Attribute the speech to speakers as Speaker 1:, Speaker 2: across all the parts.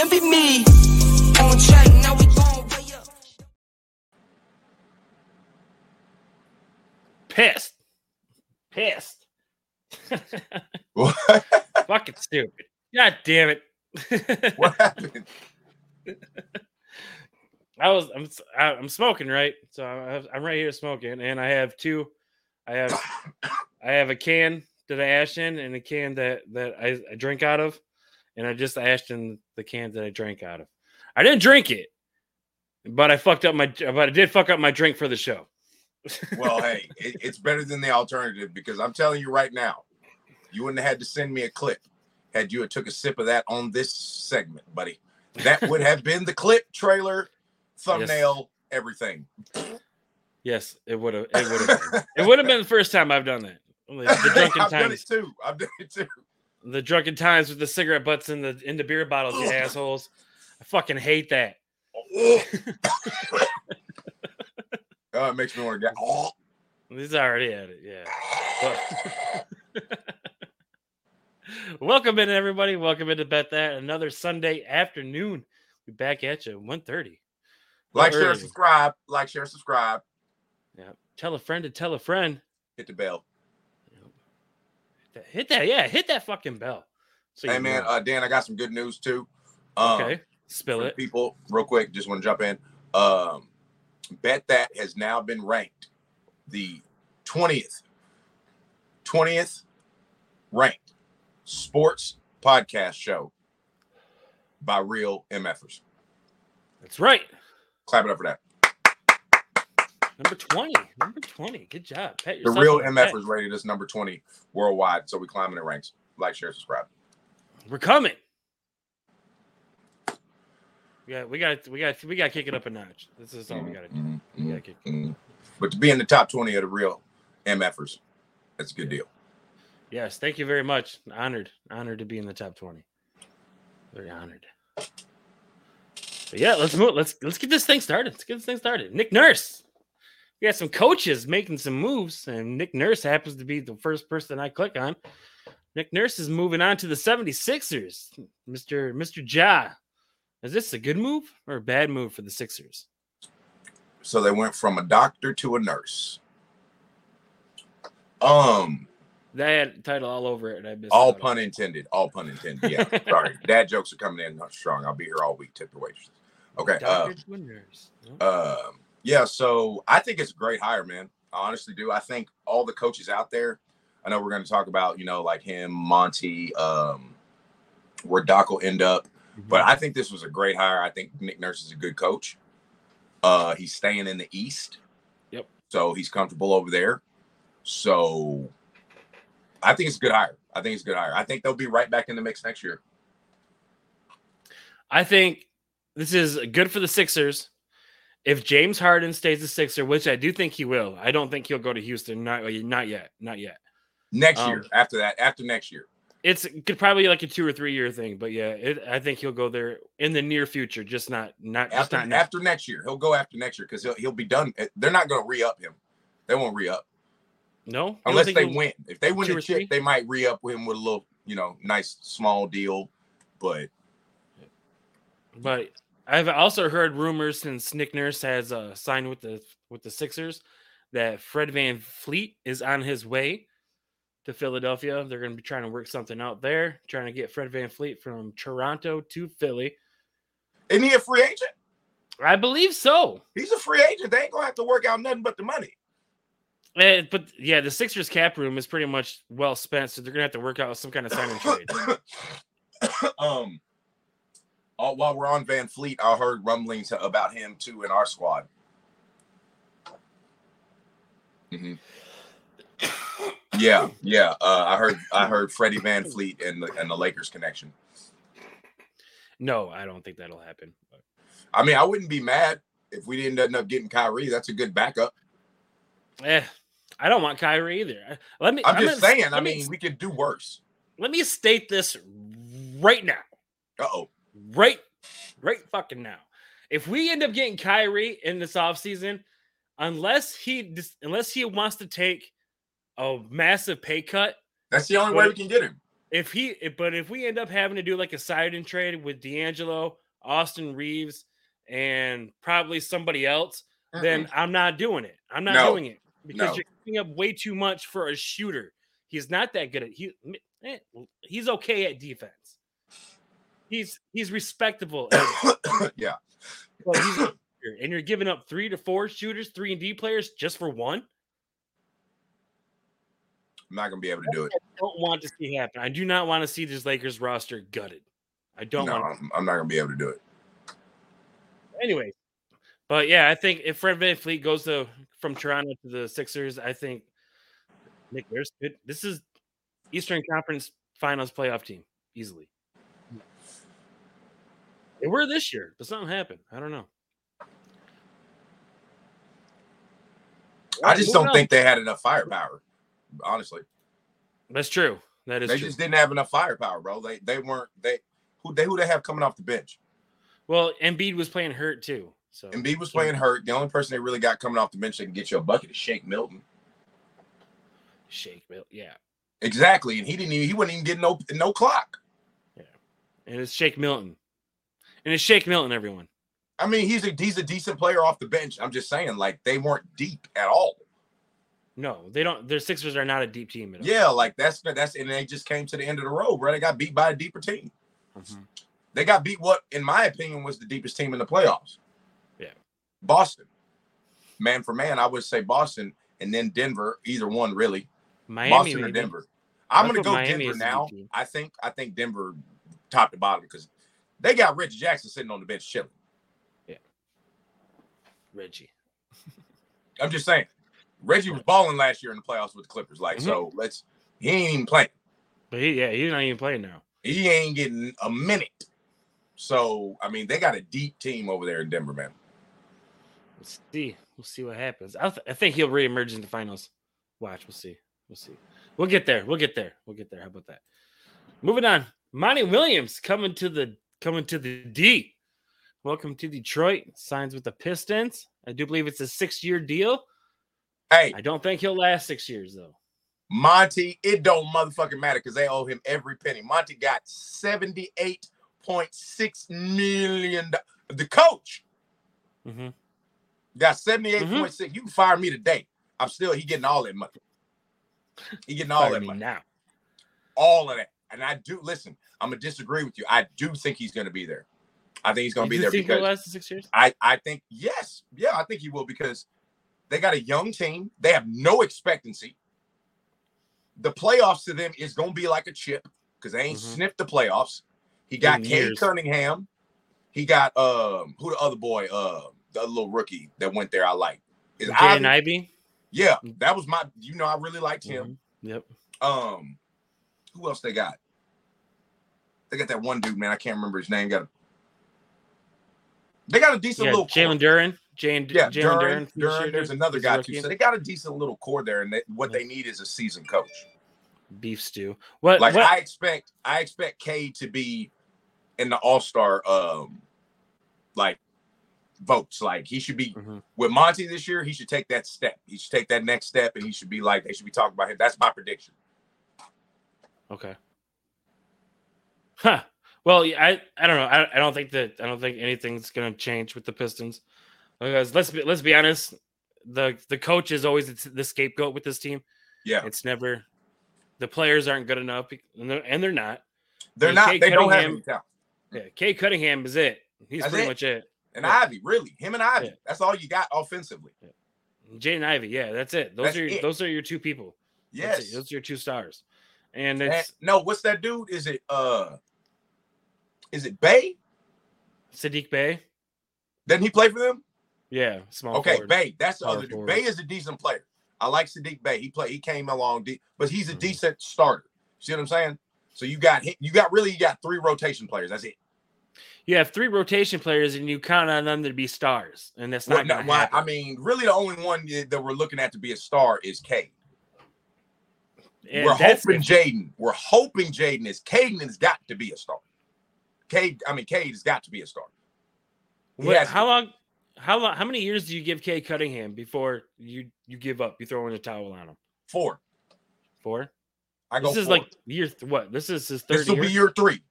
Speaker 1: that's why envy me. On track, now we going way up.
Speaker 2: Pissed. Pissed.
Speaker 3: What,
Speaker 2: Fucking stupid. God damn it.
Speaker 3: what happened?
Speaker 2: I was I'm s- I- I'm smoking right, so I- I'm right here smoking, and I have two. I have I have a can that I ash in, and a can that that I, I drink out of, and I just ashed in the can that I drank out of. I didn't drink it, but I fucked up my but I did fuck up my drink for the show.
Speaker 3: Well, hey, it, it's better than the alternative because I'm telling you right now, you wouldn't have had to send me a clip had you had took a sip of that on this segment, buddy. That would have been the clip, trailer, thumbnail, everything.
Speaker 2: Yes, it would have. It would have. Been. It would have been the first time I've done that. The drunken
Speaker 3: I've done it too. I've done it too.
Speaker 2: The drunken times with the cigarette butts in the in the beer bottles, you assholes. I fucking hate that.
Speaker 3: Oh, it makes me want to get.
Speaker 2: He's already at it, yeah. Welcome in, everybody. Welcome into Bet That. Another Sunday afternoon. We back at you, 1.30.
Speaker 3: Like, share, subscribe. Like, share, subscribe.
Speaker 2: Yeah. Tell a friend to tell a friend.
Speaker 3: Hit the bell.
Speaker 2: Hit that, yeah, hit that fucking bell. So
Speaker 3: Hey man, uh, Dan, I got some good news too. Um,
Speaker 2: okay. Spill it.
Speaker 3: people, real quick, just want to jump in. Um, bet that has now been ranked the twentieth, twentieth ranked sports podcast show by real MFers.
Speaker 2: That's right.
Speaker 3: Clap it up for that.
Speaker 2: Number 20. Number 20. Good job. Pat
Speaker 3: The real
Speaker 2: back.
Speaker 3: MFers rated us number twenty worldwide, so we climbing the ranks. Like, share, subscribe.
Speaker 2: We're coming. Yeah, we got we got we got to kick it up a notch. This is all we got to do.
Speaker 3: Mhm,
Speaker 2: We gotta kick-
Speaker 3: mhm. But to be in the top twenty of the real MFers, that's a good deal.
Speaker 2: Yes, thank you very much. Honored, honored to be in the top twenty. Very honored. But yeah, let's move. Let's let's get this thing started. Let's get this thing started. Nick Nurse. We got some coaches making some moves, and Nick Nurse happens to be the first person I click on. Nick Nurse is moving on to the 76ers. Mr. Mr. Ja. Is this a good move or a bad move for the Sixers?
Speaker 3: So they went from a doctor to a nurse. Um,
Speaker 2: That had title all over it, and I missed
Speaker 3: all pun intended. All pun intended. Yeah, sorry. Dad jokes are coming in strong. I'll be here all week. Tip the waitresses. Okay.
Speaker 2: it.
Speaker 3: Uh,
Speaker 2: to a nurse.
Speaker 3: Um, yeah. So I think it's a great hire, man. I honestly do. I think all the coaches out there. I know we're going to talk about, you know, like him, Monty, um, where Doc will end up. But I think this was a great hire. I think Nick Nurse is a good coach. Uh, he's staying in the East.
Speaker 2: Yep.
Speaker 3: So he's comfortable over there. So I think it's a good hire. I think it's a good hire. I think they'll be right back in the mix next year.
Speaker 2: I think this is good for the Sixers. If James Harden stays a Sixer, which I do think he will, I don't think he'll go to Houston. Not not yet. Not yet.
Speaker 3: Next
Speaker 2: Um,
Speaker 3: year, after that, after next year.
Speaker 2: It's could probably like a two or three year thing, but yeah, it, I think he'll go there in the near future. Just not not just
Speaker 3: After
Speaker 2: not next.
Speaker 3: after next year. He'll go after next year because he'll he'll be done. They're not gonna re-up him. They won't re-up.
Speaker 2: No,
Speaker 3: Unless they win. If they win the
Speaker 2: or three?
Speaker 3: chip, they might re-up him with a little, you know, nice small deal. But
Speaker 2: But I've also heard rumors since Nick Nurse has uh, signed with the with the Sixers that Fred VanVleet is on his way to Philadelphia. They're going to be trying to work something out there, trying to get Fred VanVleet from Toronto to Philly.
Speaker 3: isn't he a free agent?
Speaker 2: I believe so.
Speaker 3: He's a free agent. They ain't gonna have to work out nothing but the money.
Speaker 2: Eh, but yeah, the Sixers cap room is pretty much well spent, so they're going to have to work out some kind of signing trade.
Speaker 3: um, uh, while we're on VanVleet, I heard rumblings about him too in our squad. Mhm. Yeah, yeah. Uh, I heard I heard Freddie VanVleet and the and the Lakers connection.
Speaker 2: No, I don't think that'll happen. But
Speaker 3: I mean, I wouldn't be mad if we didn't end up getting Kyrie. That's a good backup.
Speaker 2: eh, I don't want Kyrie either. Let me.
Speaker 3: I'm
Speaker 2: I'm
Speaker 3: just
Speaker 2: gonna-
Speaker 3: saying. I
Speaker 2: let me-
Speaker 3: mean, we could do worse.
Speaker 2: let me state this right now.
Speaker 3: Uh oh.
Speaker 2: Right right fucking now if we end up getting Kyrie in this offseason unless he unless he wants to take a massive pay cut
Speaker 3: That's the only way we can get him.
Speaker 2: if he but if we end up having to do like a side and trade with D'Angelo Austin Reaves and probably somebody else then I'm not doing it I'm not
Speaker 3: No.
Speaker 2: doing it because
Speaker 3: No.
Speaker 2: you're giving up way too much for a shooter he's not that good at he eh, he's okay at defense he's he's respectable
Speaker 3: yeah.
Speaker 2: well, he's and you're giving up three to four shooters, three and D players just for one.
Speaker 3: I'm not gonna be able to do it.
Speaker 2: I don't want to see happen. I do not want to see this Lakers roster gutted. I don't
Speaker 3: No,
Speaker 2: want.
Speaker 3: I'm, I'm not gonna be able to do it.
Speaker 2: Anyway, but yeah, I think if Fred VanVleet goes to from Toronto to the Sixers, I think Nick Nurse. It, this is Eastern Conference Finals playoff team easily. They were this year, but something happened. I don't know.
Speaker 3: I just don't
Speaker 2: on.
Speaker 3: think they had enough firepower. Honestly,
Speaker 2: that's true. That is
Speaker 3: they
Speaker 2: true.
Speaker 3: just didn't have enough firepower, bro. They they weren't they who they who they have coming off the bench.
Speaker 2: Well, Embiid was playing hurt too. So
Speaker 3: Embiid was playing hurt. The only person they really got coming off the bench that can get you a bucket is Shake Milton.
Speaker 2: Shake Milton, yeah,
Speaker 3: Exactly, and he didn't even he wasn't even getting no no clock.
Speaker 2: Yeah, and it's Shake Milton, and it's Shake Milton. Everyone,
Speaker 3: I mean, he's a he's a decent player off the bench. I'm just saying, like they weren't deep at all.
Speaker 2: no, they don't. Their Sixers are not a deep team at all.
Speaker 3: Yeah, like that's that's and they just came to the end of the road, bro. They got beat by a deeper team.
Speaker 2: Mhm.
Speaker 3: They got beat what, in my opinion, was the deepest team in the playoffs.
Speaker 2: Yeah.
Speaker 3: Boston. Man for man, I would say Boston and then Denver, either one really.
Speaker 2: Miami
Speaker 3: Boston or. Denver. I'm
Speaker 2: I'd
Speaker 3: gonna go
Speaker 2: Miami
Speaker 3: Denver now. I think I think Denver top to bottom because they got Reggie Jackson sitting on the bench chilling. Yeah.
Speaker 2: Reggie.
Speaker 3: I'm just saying. Reggie was balling last year in the playoffs with the Clippers. Like,
Speaker 2: Mhm.
Speaker 3: so let's he ain't even playing.
Speaker 2: But he, yeah, he's not even playing now.
Speaker 3: He ain't getting a minute. So I mean, they got a deep team over there in Denver, man.
Speaker 2: Let's see. We'll see what happens. I, th- I think he'll reemerge in the finals. Watch. We'll see. We'll see. We'll get there. We'll get there. We'll get there. How about that? Moving on. Monty Williams coming to the coming to the D. Welcome to Detroit. Signs with the Pistons. I do believe it's a six year deal.
Speaker 3: Hey,
Speaker 2: I don't think he'll last six years though.
Speaker 3: Monty, it don't motherfucking matter because they owe him every penny. Monty got seventy-eight point six million. The coach
Speaker 2: hmm
Speaker 3: got seventy-eight point six. You can fire me today. I'm still he getting all that money. He getting all that money.
Speaker 2: now.
Speaker 3: all of that. And I do listen. I'm gonna disagree with you. I do think he's gonna be there. I think he's gonna
Speaker 2: You
Speaker 3: be there
Speaker 2: think he'll
Speaker 3: because
Speaker 2: last six years?
Speaker 3: I I think yes, yeah, I think he will because they got a young team. They have no expectancy. The playoffs to them is gonna be like a chip because they ain't
Speaker 2: Mhm.
Speaker 3: sniffed the playoffs. He got
Speaker 2: In
Speaker 3: Cade
Speaker 2: years.
Speaker 3: Cunningham. He got um who the other boy uh the little rookie that went there. I like is
Speaker 2: Jaden
Speaker 3: Ivey.
Speaker 2: Ivey.
Speaker 3: Yeah, that was my. You know, I really liked him.
Speaker 2: Mhm. Yep.
Speaker 3: Um, who else they got? They got that one dude, man. I can't remember his name. Got a, they got a decent
Speaker 2: Yeah,
Speaker 3: little
Speaker 2: Jalen. Duren. Jalen,
Speaker 3: Yeah,
Speaker 2: Jalen Duren.
Speaker 3: Duren. There's another guy too. So they got a decent little core there, and they, what
Speaker 2: Yeah.
Speaker 3: they need is a seasoned coach.
Speaker 2: beef stew. What?
Speaker 3: Like
Speaker 2: what-
Speaker 3: I expect, I expect Cade to be in the All Star, um, like votes. Like he should be
Speaker 2: Mhm.
Speaker 3: with Monty this year. He should take that step. He should take that next step, and he should be like they should be talking about him. That's my prediction.
Speaker 2: Okay. Huh. Well, I I don't know. I, I don't think that I don't think anything's gonna change with the Pistons because let's be let's be honest. The the coach is always the scapegoat with this team.
Speaker 3: Yeah,
Speaker 2: It's never the players aren't good enough, and they're, and they're not.
Speaker 3: they're
Speaker 2: and
Speaker 3: not.
Speaker 2: Cade
Speaker 3: They don't have any talent.
Speaker 2: Yeah, Cade Cunningham is it. He's
Speaker 3: That's
Speaker 2: pretty
Speaker 3: it.
Speaker 2: much it.
Speaker 3: And
Speaker 2: Yeah.
Speaker 3: Ivey, really, him and Ivey.
Speaker 2: Yeah.
Speaker 3: That's all you got offensively. Yeah.
Speaker 2: Jaden Ivey, yeah, that's it. Those
Speaker 3: That's
Speaker 2: are
Speaker 3: it.
Speaker 2: those are your two people.
Speaker 3: Yes.
Speaker 2: those are your two stars. And
Speaker 3: And- no, what's that dude? Is it uh is it Bey?
Speaker 2: Saddiq Bey.
Speaker 3: Didn't he play for them?
Speaker 2: Yeah, small.
Speaker 3: Okay,
Speaker 2: forward.
Speaker 3: Bey. That's the
Speaker 2: Power
Speaker 3: other dude.
Speaker 2: forward.
Speaker 3: Bey is a decent player. I like Saddiq Bey. He played. He came along, de- but he's a
Speaker 2: Mhm.
Speaker 3: decent starter. See what I'm saying? So you got you got really you got three rotation players. That's it.
Speaker 2: You have three rotation players, and you count on them to be stars, and that's
Speaker 3: Well,
Speaker 2: not.
Speaker 3: no,
Speaker 2: gonna
Speaker 3: why- I mean, really, the only one that we're looking at to be a star is Cade.
Speaker 2: And
Speaker 3: we're
Speaker 2: that's
Speaker 3: hoping Jaden. We're hoping Jaden is. Caden has got to be a star. Cade. I mean, Cade has got to be a star. He
Speaker 2: Wait,
Speaker 3: has-
Speaker 2: how long? How long? How many years do you give Cade Cunningham before you you give up? You throw in a towel on him.
Speaker 3: Four.
Speaker 2: Four.
Speaker 3: I go.
Speaker 2: This is
Speaker 3: four.
Speaker 2: like year th- what? This is his third
Speaker 3: this will be year three.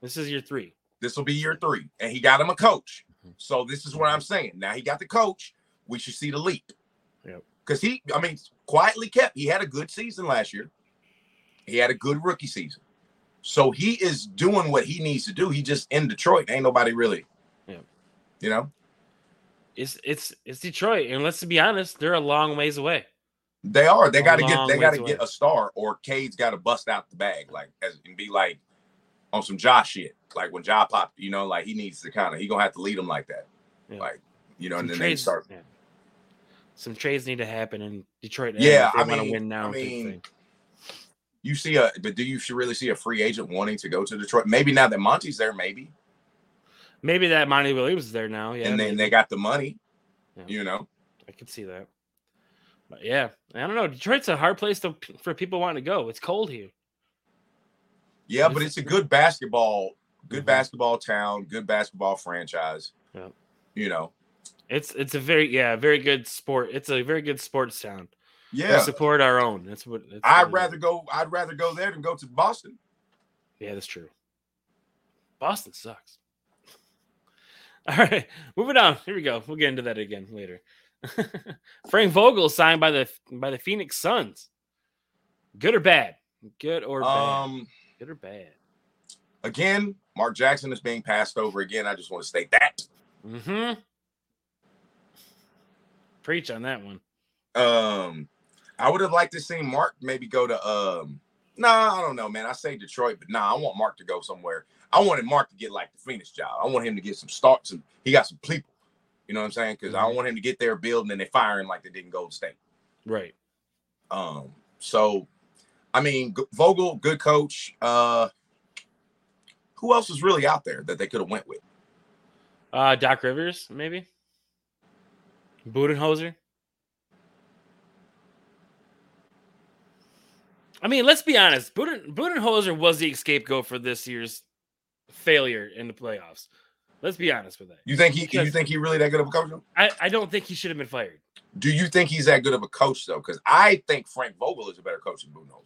Speaker 2: this is year three.
Speaker 3: This will be year three, and he got him a coach.
Speaker 2: Mhm.
Speaker 3: So this is what I'm saying. Now he got the coach. We should see the leap.
Speaker 2: Yep.
Speaker 3: Because he, I mean, quietly kept. He had a good season last year. He had a good rookie season. So he is doing what he needs to do. He just in Detroit. Ain't nobody really.
Speaker 2: Yep.
Speaker 3: You know,
Speaker 2: It's it's it's Detroit, and let's be honest, they're a long ways away.
Speaker 3: they are. They
Speaker 2: A
Speaker 3: got to get. They got to
Speaker 2: ways
Speaker 3: get
Speaker 2: away.
Speaker 3: a star, or Cade's got to bust out the bag, like as and be like on some Josh shit. Like when Ja popped, you know, like he needs to kind of. He gonna have to lead them like that.
Speaker 2: Yeah.
Speaker 3: Like you know,
Speaker 2: Some
Speaker 3: and then they start.
Speaker 2: yeah. Some trades need to happen in Detroit.
Speaker 3: Yeah, I
Speaker 2: want to
Speaker 3: mean-
Speaker 2: win now.
Speaker 3: I mean. You see a, but do you really see a free agent wanting to go to Detroit? Maybe now that Monty's there, maybe,
Speaker 2: maybe that Monty Williams is there now. Yeah,
Speaker 3: and then
Speaker 2: maybe.
Speaker 3: they got the money.
Speaker 2: Yeah.
Speaker 3: You know,
Speaker 2: I could see that. But yeah, I don't know. Detroit's a hard place to for people wanting to go. It's cold here.
Speaker 3: yeah, but it's a good basketball, good
Speaker 2: Mhm.
Speaker 3: basketball town, good basketball franchise.
Speaker 2: Yeah.
Speaker 3: You know,
Speaker 2: It's it's a very yeah very good sport. It's a very good sports town.
Speaker 3: Yeah.
Speaker 2: support our own. That's what. That's
Speaker 3: I'd
Speaker 2: what
Speaker 3: rather go. I'd rather go there than go to Boston.
Speaker 2: Yeah, that's true. Boston sucks. All right, moving on. Here we go. We'll get into that again later. Frank Vogel signed by the by the Phoenix Suns. Good or bad? Good or bad?
Speaker 3: Um,
Speaker 2: Good or bad?
Speaker 3: again, Mark Jackson is being passed over again. I just want to state that.
Speaker 2: Mm-hmm. Preach on that one.
Speaker 3: Um, I would have liked to see Mark maybe go to um. Nah, I don't know, man. I say Detroit, but nah, I want Mark to go somewhere. I wanted Mark to get like the Phoenix job. I want him to get some starts and he got some people. You know what I'm saying? Because I don't want him to get there building and they him like they did in Golden State.
Speaker 2: Right.
Speaker 3: Um, so I mean, Vogel, good coach. Uh, who else was really out there that they could have went with?
Speaker 2: Uh Doc Rivers, maybe. Budenholzer. I mean, let's be honest. Buden, Budenholzer was the scapegoat for this year's failure in the playoffs. Let's be honest with that.
Speaker 3: You think he? You think he really that good of a coach?
Speaker 2: I, I don't think he should have been fired.
Speaker 3: Do you think he's that good of a coach though? Because I think Frank Vogel is a better coach than Budenholzer.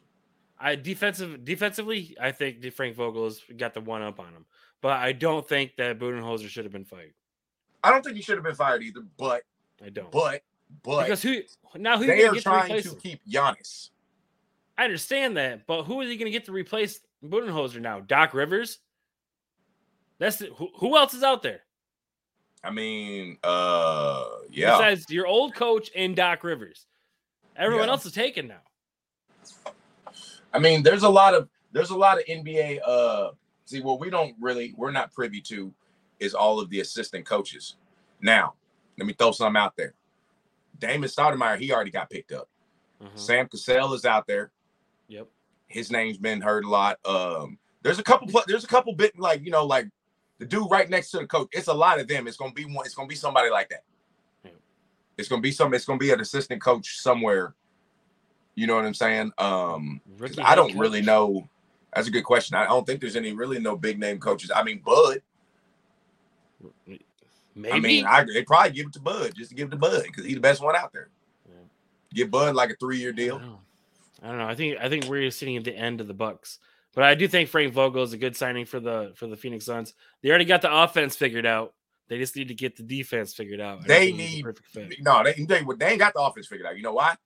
Speaker 2: I defensive defensively, I think Frank Vogel has got the one up on him. But I don't think that Budenholzer should have been fired.
Speaker 3: I don't think he should have been fired either. But
Speaker 2: I don't.
Speaker 3: but but
Speaker 2: because who now who
Speaker 3: they are
Speaker 2: gonna to
Speaker 3: trying to keep Giannis.
Speaker 2: I understand that, but who is he going to get to replace Budenholzer now? Doc Rivers. That's the, who, who else is out there
Speaker 3: I mean, uh, yeah.
Speaker 2: besides your old coach and Doc Rivers? Everyone
Speaker 3: Yeah.
Speaker 2: else is taken now.
Speaker 3: I mean, there's a lot of there's a lot of NBA. Uh, see, what we don't really we're not privy to is all of the assistant coaches. Now, let me throw something out there. Damon Stoudemire, he already got picked up.
Speaker 2: Uh-huh.
Speaker 3: Sam Cassell is out there.
Speaker 2: Yep.
Speaker 3: His name's been heard a lot. Um, there's a couple. There's a couple bit like you know like the dude right next to the coach. It's a lot of them. It's gonna be one. It's gonna be somebody like that.
Speaker 2: Yeah.
Speaker 3: It's gonna be some. It's gonna be an assistant coach somewhere. You know what I'm saying? Um, I don't really know. That's a good question. I don't think there's any really no big name coaches. I mean, Bud.
Speaker 2: Maybe.
Speaker 3: I mean, I they probably give it to Bud just to give it to Bud because he's the best one out there.
Speaker 2: Yeah.
Speaker 3: Give Bud like a three year deal.
Speaker 2: I don't know. I think I think we're sitting at the end of the Bucks, but I do think Frank Vogel is a good signing for the for the Phoenix Suns. They already got the offense figured out. They just need to get the defense figured out.
Speaker 3: They
Speaker 2: the
Speaker 3: need-
Speaker 2: fit.
Speaker 3: No, they, they they ain't got the offense figured out. You know why?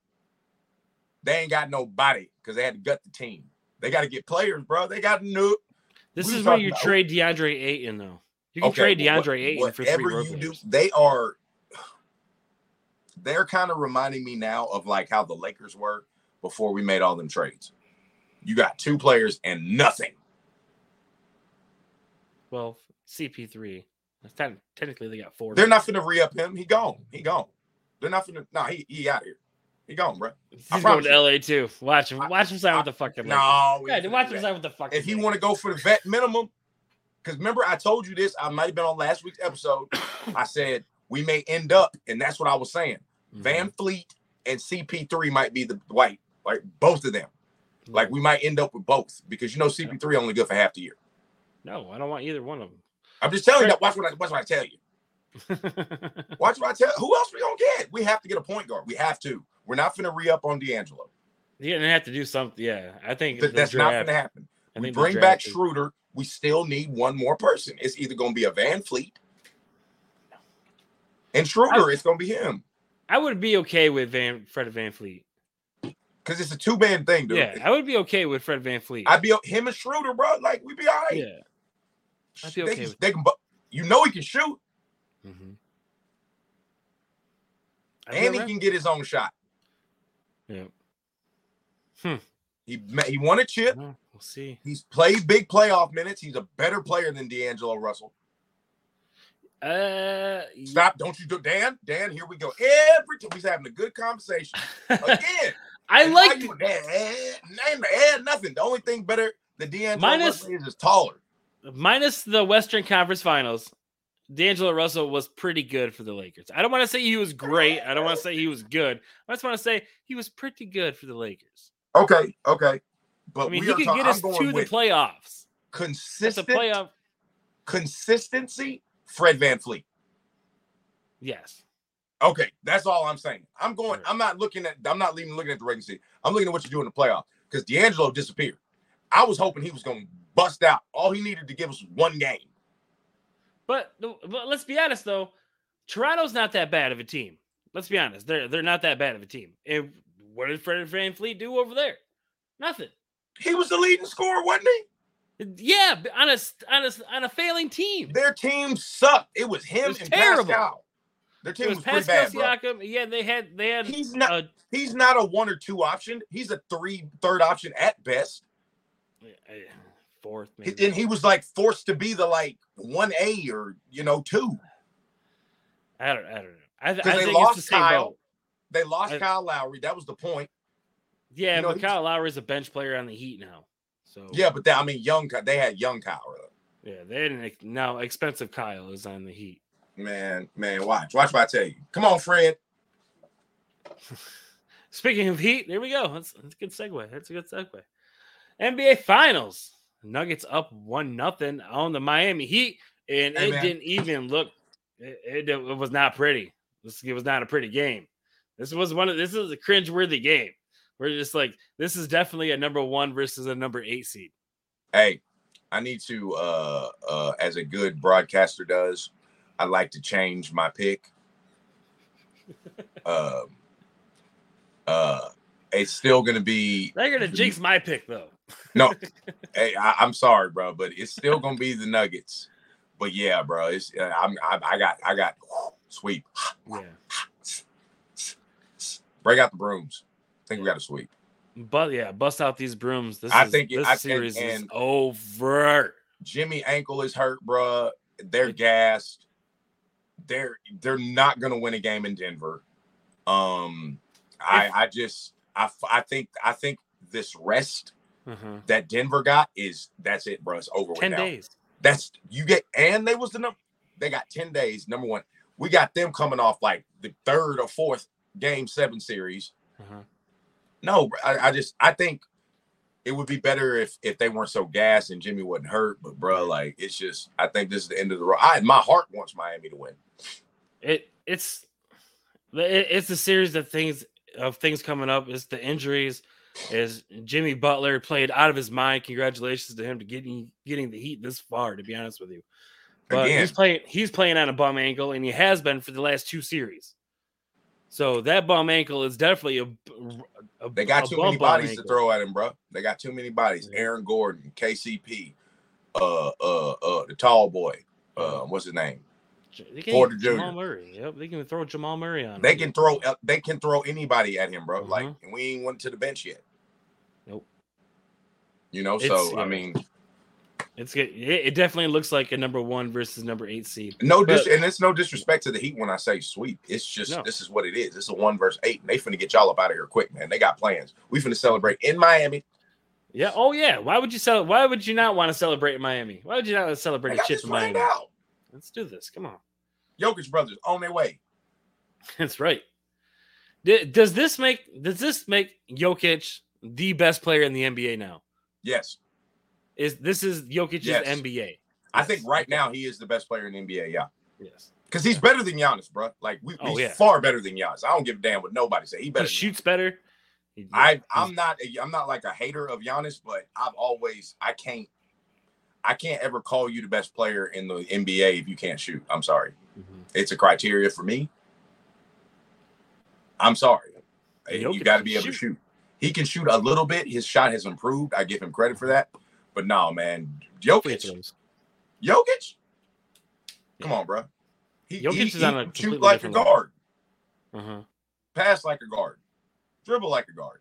Speaker 3: They ain't got nobody because they had to gut the team. They got to get players, bro. They got no.
Speaker 2: This is where you
Speaker 3: about-
Speaker 2: trade DeAndre Ayton, though. You can trade
Speaker 3: well,
Speaker 2: DeAndre Ayton for
Speaker 3: whatever
Speaker 2: three
Speaker 3: you do, they are. They're kind of reminding me now of like how the Lakers were before we made all them trades. You got two players and nothing.
Speaker 2: Well, CP3. Techn- Technically, they got four.
Speaker 3: They're not going to re up him. He gone. He gone. They're not finna. Nah, he he out here. He gone, bro.
Speaker 2: He's
Speaker 3: I
Speaker 2: going to LA too. Watch him. Watch him sign
Speaker 3: I-
Speaker 2: with the fucking.
Speaker 3: No, we
Speaker 2: Lakers.
Speaker 3: ain't
Speaker 2: Yeah, watch him sign with the fucking.
Speaker 3: if he want to go for the vet minimum, because remember I told you this, I might have been on last week's episode. I said we may end up, and that's what I was saying.
Speaker 2: Mhm.
Speaker 3: VanVleet and CP3 might be the white, like both of them. Hmm. Like we might end up with both because you know CP3 only good for half the year.
Speaker 2: No, I don't want either one of them.
Speaker 3: I'm just telling you that. Watch what I watch what I tell you. Watch what I tell. Who else we gonna get? We have to get a point guard. We have to. We're not gonna re up on D'Angelo.
Speaker 2: You're gonna have to do something. Yeah, I think
Speaker 3: Th- That's not gonna happen.
Speaker 2: I
Speaker 3: We bring back
Speaker 2: is-
Speaker 3: Schroeder. We still need one more person. It's either gonna be a VanVleet, and Schroeder. It's gonna be him
Speaker 2: I would be okay with Van Fred VanVleet.
Speaker 3: Because it's a two man thing, dude.
Speaker 2: Yeah, I would be okay with Fred VanVleet.
Speaker 3: I'd be him and Schroeder, bro. Like we'd be all right.
Speaker 2: yeah. I'd be
Speaker 3: They
Speaker 2: okay
Speaker 3: can-
Speaker 2: with
Speaker 3: they can, you know, he can shoot
Speaker 2: hmm
Speaker 3: and he can get his own shot.
Speaker 2: Yeah.
Speaker 3: Hmm. He he won a chip.
Speaker 2: Well, we'll see.
Speaker 3: He's played big playoff minutes. He's a better player than D'Angelo Russell.
Speaker 2: Uh,
Speaker 3: Stop! Don't you do Dan? Dan, here we go. Every time he's having a good conversation again.
Speaker 2: I
Speaker 3: And
Speaker 2: like.
Speaker 3: you add, add, add nothing. The only thing better than D'Angelo
Speaker 2: Minus-
Speaker 3: Russell is is taller.
Speaker 2: minus the Western Conference Finals, D'Angelo Russell was pretty good for the Lakers. I don't want to say he was great. I don't want to say he was good. I just want to say he was pretty good for the Lakers.
Speaker 3: Okay, okay, but
Speaker 2: I mean,
Speaker 3: we
Speaker 2: he could
Speaker 3: talking,
Speaker 2: get us to the playoffs.
Speaker 3: Consistent
Speaker 2: playoff.
Speaker 3: consistency. Fred VanVleet.
Speaker 2: Yes.
Speaker 3: Okay, that's all I'm saying. I'm going. I'm not looking at. I'm not even looking at the regular season. I'm looking at what you do in the playoff because D'Angelo disappeared. I was hoping he was going to bust out. All he needed to give us one game.
Speaker 2: But, but let's be honest though, Toronto's not that bad of a team. Let's be honest. They're they're not that bad of a team. And what did Fred VanVleet do over there? Nothing.
Speaker 3: He was the leading scorer, wasn't he?
Speaker 2: Yeah, on a on a on a failing team.
Speaker 3: Their team sucked. It was him
Speaker 2: was
Speaker 3: and
Speaker 2: terrible.
Speaker 3: Pascal. Their team
Speaker 2: was
Speaker 3: was, pretty bad, bro.
Speaker 2: Siakam. Yeah, they had they had
Speaker 3: He's not.
Speaker 2: uh,
Speaker 3: He's not a one or two option. He's a three, third option at best.
Speaker 2: fourth maybe.
Speaker 3: And he was like forced to be the like one A or you know two.
Speaker 2: I don't I don't know. I, th- I
Speaker 3: they
Speaker 2: think
Speaker 3: lost
Speaker 2: it's the same
Speaker 3: Kyle.
Speaker 2: boat.
Speaker 3: They lost
Speaker 2: I-
Speaker 3: Kyle Lowry. That was the point.
Speaker 2: Yeah,
Speaker 3: You know,
Speaker 2: but Kyle Lowry's a bench player on the Heat now. So
Speaker 3: Yeah, but that, I mean, young. They had young Kyle.
Speaker 2: yeah, they didn't. Now expensive Kyle is on the Heat.
Speaker 3: Man, man, watch, watch what I tell you. Come on, Fred.
Speaker 2: Speaking of Heat, there we go. That's, that's a good segue. That's a good segue. NBA Finals. Nuggets up one nothing on the Miami Heat, and
Speaker 3: Hey,
Speaker 2: it
Speaker 3: man.
Speaker 2: didn't even look. It, it, it was not pretty. This it was not a pretty game. This was one of this is a cringeworthy game. We're just like this is definitely a number one versus a number eight seed.
Speaker 3: Hey, I need to, uh, uh, as a good broadcaster does, I like to change my pick. um, uh, it's still gonna be
Speaker 2: They're gonna jinx my pick though.
Speaker 3: no. hey, I, I'm sorry, bro, but it's still gonna be the Nuggets. But yeah, bro, it's uh, I'm I, I got I got sweep.
Speaker 2: Yeah,
Speaker 3: Break out the brooms. I think we got a sweep.
Speaker 2: but yeah, bust out these brooms. This
Speaker 3: I
Speaker 2: is,
Speaker 3: think
Speaker 2: this
Speaker 3: I-
Speaker 2: series is
Speaker 3: and-
Speaker 2: over.
Speaker 3: Jimmy ankle is hurt, bro. They're gassed. They're they're not gonna win a game in Denver. Um, I I just I I think I think this rest
Speaker 2: Uh-huh.
Speaker 3: that Denver got is that's it, bro. It's over with
Speaker 2: Ten
Speaker 3: now.
Speaker 2: days.
Speaker 3: That's you get and they was the number. They got ten days. Number one, we got them coming off like the third or fourth game seven series.
Speaker 2: Uh-huh.
Speaker 3: No, I, I just I think it would be better if if they weren't so gassed and Jimmy wasn't hurt. But bro, like it's just I think this is the end of the road. I my heart wants Miami to win.
Speaker 2: It it's it, it's a series of things of things coming up. It's the injuries. Is Jimmy Butler played out of his mind? Congratulations to him to getting getting the Heat this far. To be honest with you, but
Speaker 3: Again,
Speaker 2: he's playing he's playing on a bum ankle, and he has been for the last two series. So that bum ankle is definitely a. a
Speaker 3: they got
Speaker 2: a
Speaker 3: too many bodies to throw at him, bro. They got too many bodies. Aaron Gordon, KCP, uh, uh, uh, the tall boy. Uh, what's his name?
Speaker 2: They can
Speaker 3: Porter
Speaker 2: Jamal Murray. Yep, they can throw Jamal Murray on.
Speaker 3: They
Speaker 2: him.
Speaker 3: can throw. uh, They can throw anybody at him, bro. Like,
Speaker 2: Mhm.
Speaker 3: and we ain't went to the bench yet.
Speaker 2: Nope.
Speaker 3: You know,
Speaker 2: It's-
Speaker 3: so
Speaker 2: yeah.
Speaker 3: I mean,
Speaker 2: It's good. It, it definitely looks like a number one versus number eight seed.
Speaker 3: No, dis-
Speaker 2: But-
Speaker 3: and it's no disrespect to the Heat when I say sweep. It's just
Speaker 2: No.
Speaker 3: this is what it is. It's a one versus eight, and they finna get y'all up out of here quick, man. They got plans. We finna celebrate in Miami.
Speaker 2: Yeah. Oh yeah. Why would you sell? Why would you not want to celebrate in Miami? Why would you not want to celebrate a chip in Miami?
Speaker 3: out.
Speaker 2: Let's do this. Come on.
Speaker 3: Jokic brothers on their way.
Speaker 2: That's right. Does this make does this make Jokic the best player in the NBA now?
Speaker 3: Yes,
Speaker 2: Is this is Jokic's
Speaker 3: Yes.
Speaker 2: NBA?
Speaker 3: I think right now he is the best player in the NBA. Yeah,
Speaker 2: Yes.
Speaker 3: because he's better than Giannis, bro. Like we,
Speaker 2: Oh,
Speaker 3: he's
Speaker 2: yeah.
Speaker 3: far better than Giannis. I don't give a damn what nobody say. He better.
Speaker 2: He shoots better. He-
Speaker 3: I I'm not. A, I'm not like a hater of Giannis, but I've always. I can't. I can't ever call you the best player in the NBA if you can't shoot. I'm sorry.
Speaker 2: Mhm.
Speaker 3: It's a criteria for me. I'm sorry. Hey, you got to be able to
Speaker 2: shoot.
Speaker 3: shoot. He can shoot a little bit. His shot has improved. I give him credit for that. But no, man, Jokic. Jokic, come on, bro. He,
Speaker 2: Jokic
Speaker 3: he,
Speaker 2: is on a
Speaker 3: shoot like a guard,
Speaker 2: Uh-huh.
Speaker 3: pass like a guard, dribble like a guard.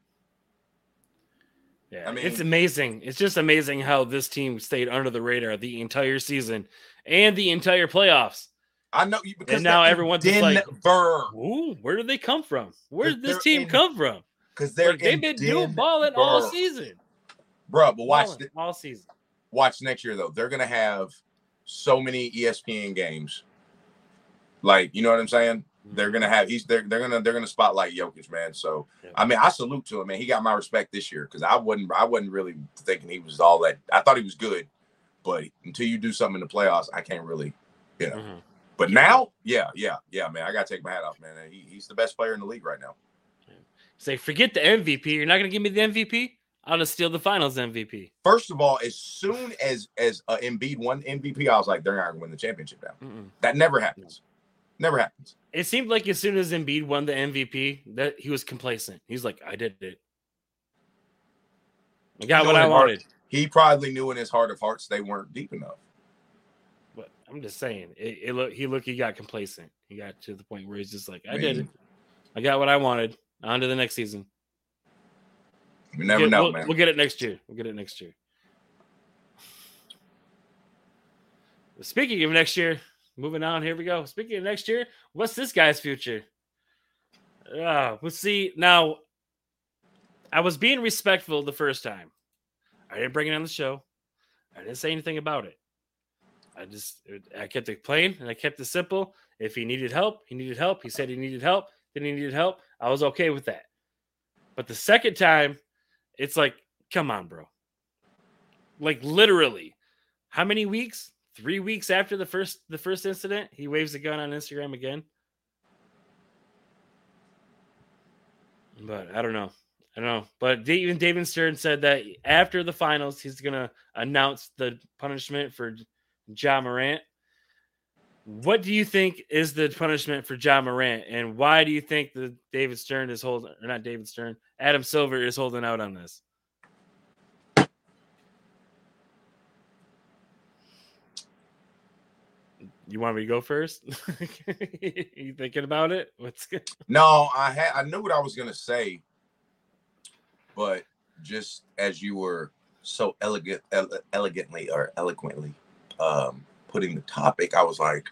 Speaker 2: Yeah,
Speaker 3: I mean, it's
Speaker 2: amazing. It's just amazing how this team stayed under the radar the entire season and the entire playoffs.
Speaker 3: I know you because
Speaker 2: And now everyone's just like-
Speaker 3: Denver
Speaker 2: Ooh, where did they come from? Where did this team
Speaker 3: in
Speaker 2: come from?
Speaker 3: because they're
Speaker 2: Like, they've been doing balling all season.
Speaker 3: Bro. But watch,
Speaker 2: Balling
Speaker 3: th-
Speaker 2: all season.
Speaker 3: watch next year though. They're gonna have so many ESPN games. Like, you know what I'm saying? They're gonna have he's they're, they're gonna they're gonna spotlight Jokic, man. So
Speaker 2: Yeah.
Speaker 3: I mean, I salute to him, man. He got my respect this year because I wasn't I wasn't really thinking he was all that. I thought he was good, but until you do something in the playoffs, I can't really, you know.
Speaker 2: Mhm.
Speaker 3: But now, yeah, yeah, yeah, man. I gotta take my hat off, man. He, he's the best player in the league right now.
Speaker 2: Say, forget the MVP. You're not going to give me the MVP? I'll just steal the finals MVP.
Speaker 3: First of all, as soon as as uh, Embiid won MVP, I was like, they're not gonna win the championship now.
Speaker 2: Mm-mm.
Speaker 3: That never happens. Never happens.
Speaker 2: It seemed like as soon as Embiid won the MVP, that he was complacent. He's like, I did it. I got
Speaker 3: You
Speaker 2: what I
Speaker 3: in heart-
Speaker 2: wanted.
Speaker 3: He probably knew in his heart of hearts they weren't deep enough.
Speaker 2: But I'm just saying, it, it look he look he got complacent. He got to the point where he's just like, I
Speaker 3: I
Speaker 2: did it. I got what I wanted. On to the next season.
Speaker 3: You never
Speaker 2: Get-
Speaker 3: know,
Speaker 2: we'll,
Speaker 3: man.
Speaker 2: We'll get it next year. We'll get it next year. Speaking of next year, moving on. Here we go. Speaking of next year, what's this guy's future? Uh, we'll see. Now, I was being respectful the first time. I didn't bring it on the show. I didn't say anything about it. I just I kept it plain and I kept it simple. If he needed help, he needed help. He said he needed help. Then he needed help. I was okay with that. But the second time, it's like, come on, bro. Like literally, how many weeks? Three weeks after the first the first incident, he waves a gun on Instagram again. But I don't know. I don't know. But even David Stern said that after the finals, he's gonna announce the punishment for Ja Morant. What do you think is the punishment for Ja Morant, and why do you think that David Stern is holding, or not David Stern, Adam Silver is holding out on this? You want me to go first? you thinking about it? What's good?
Speaker 3: No, I had I knew what I was gonna say, but just as you were so elegant, ele- elegantly or eloquently um, putting the topic, I was like,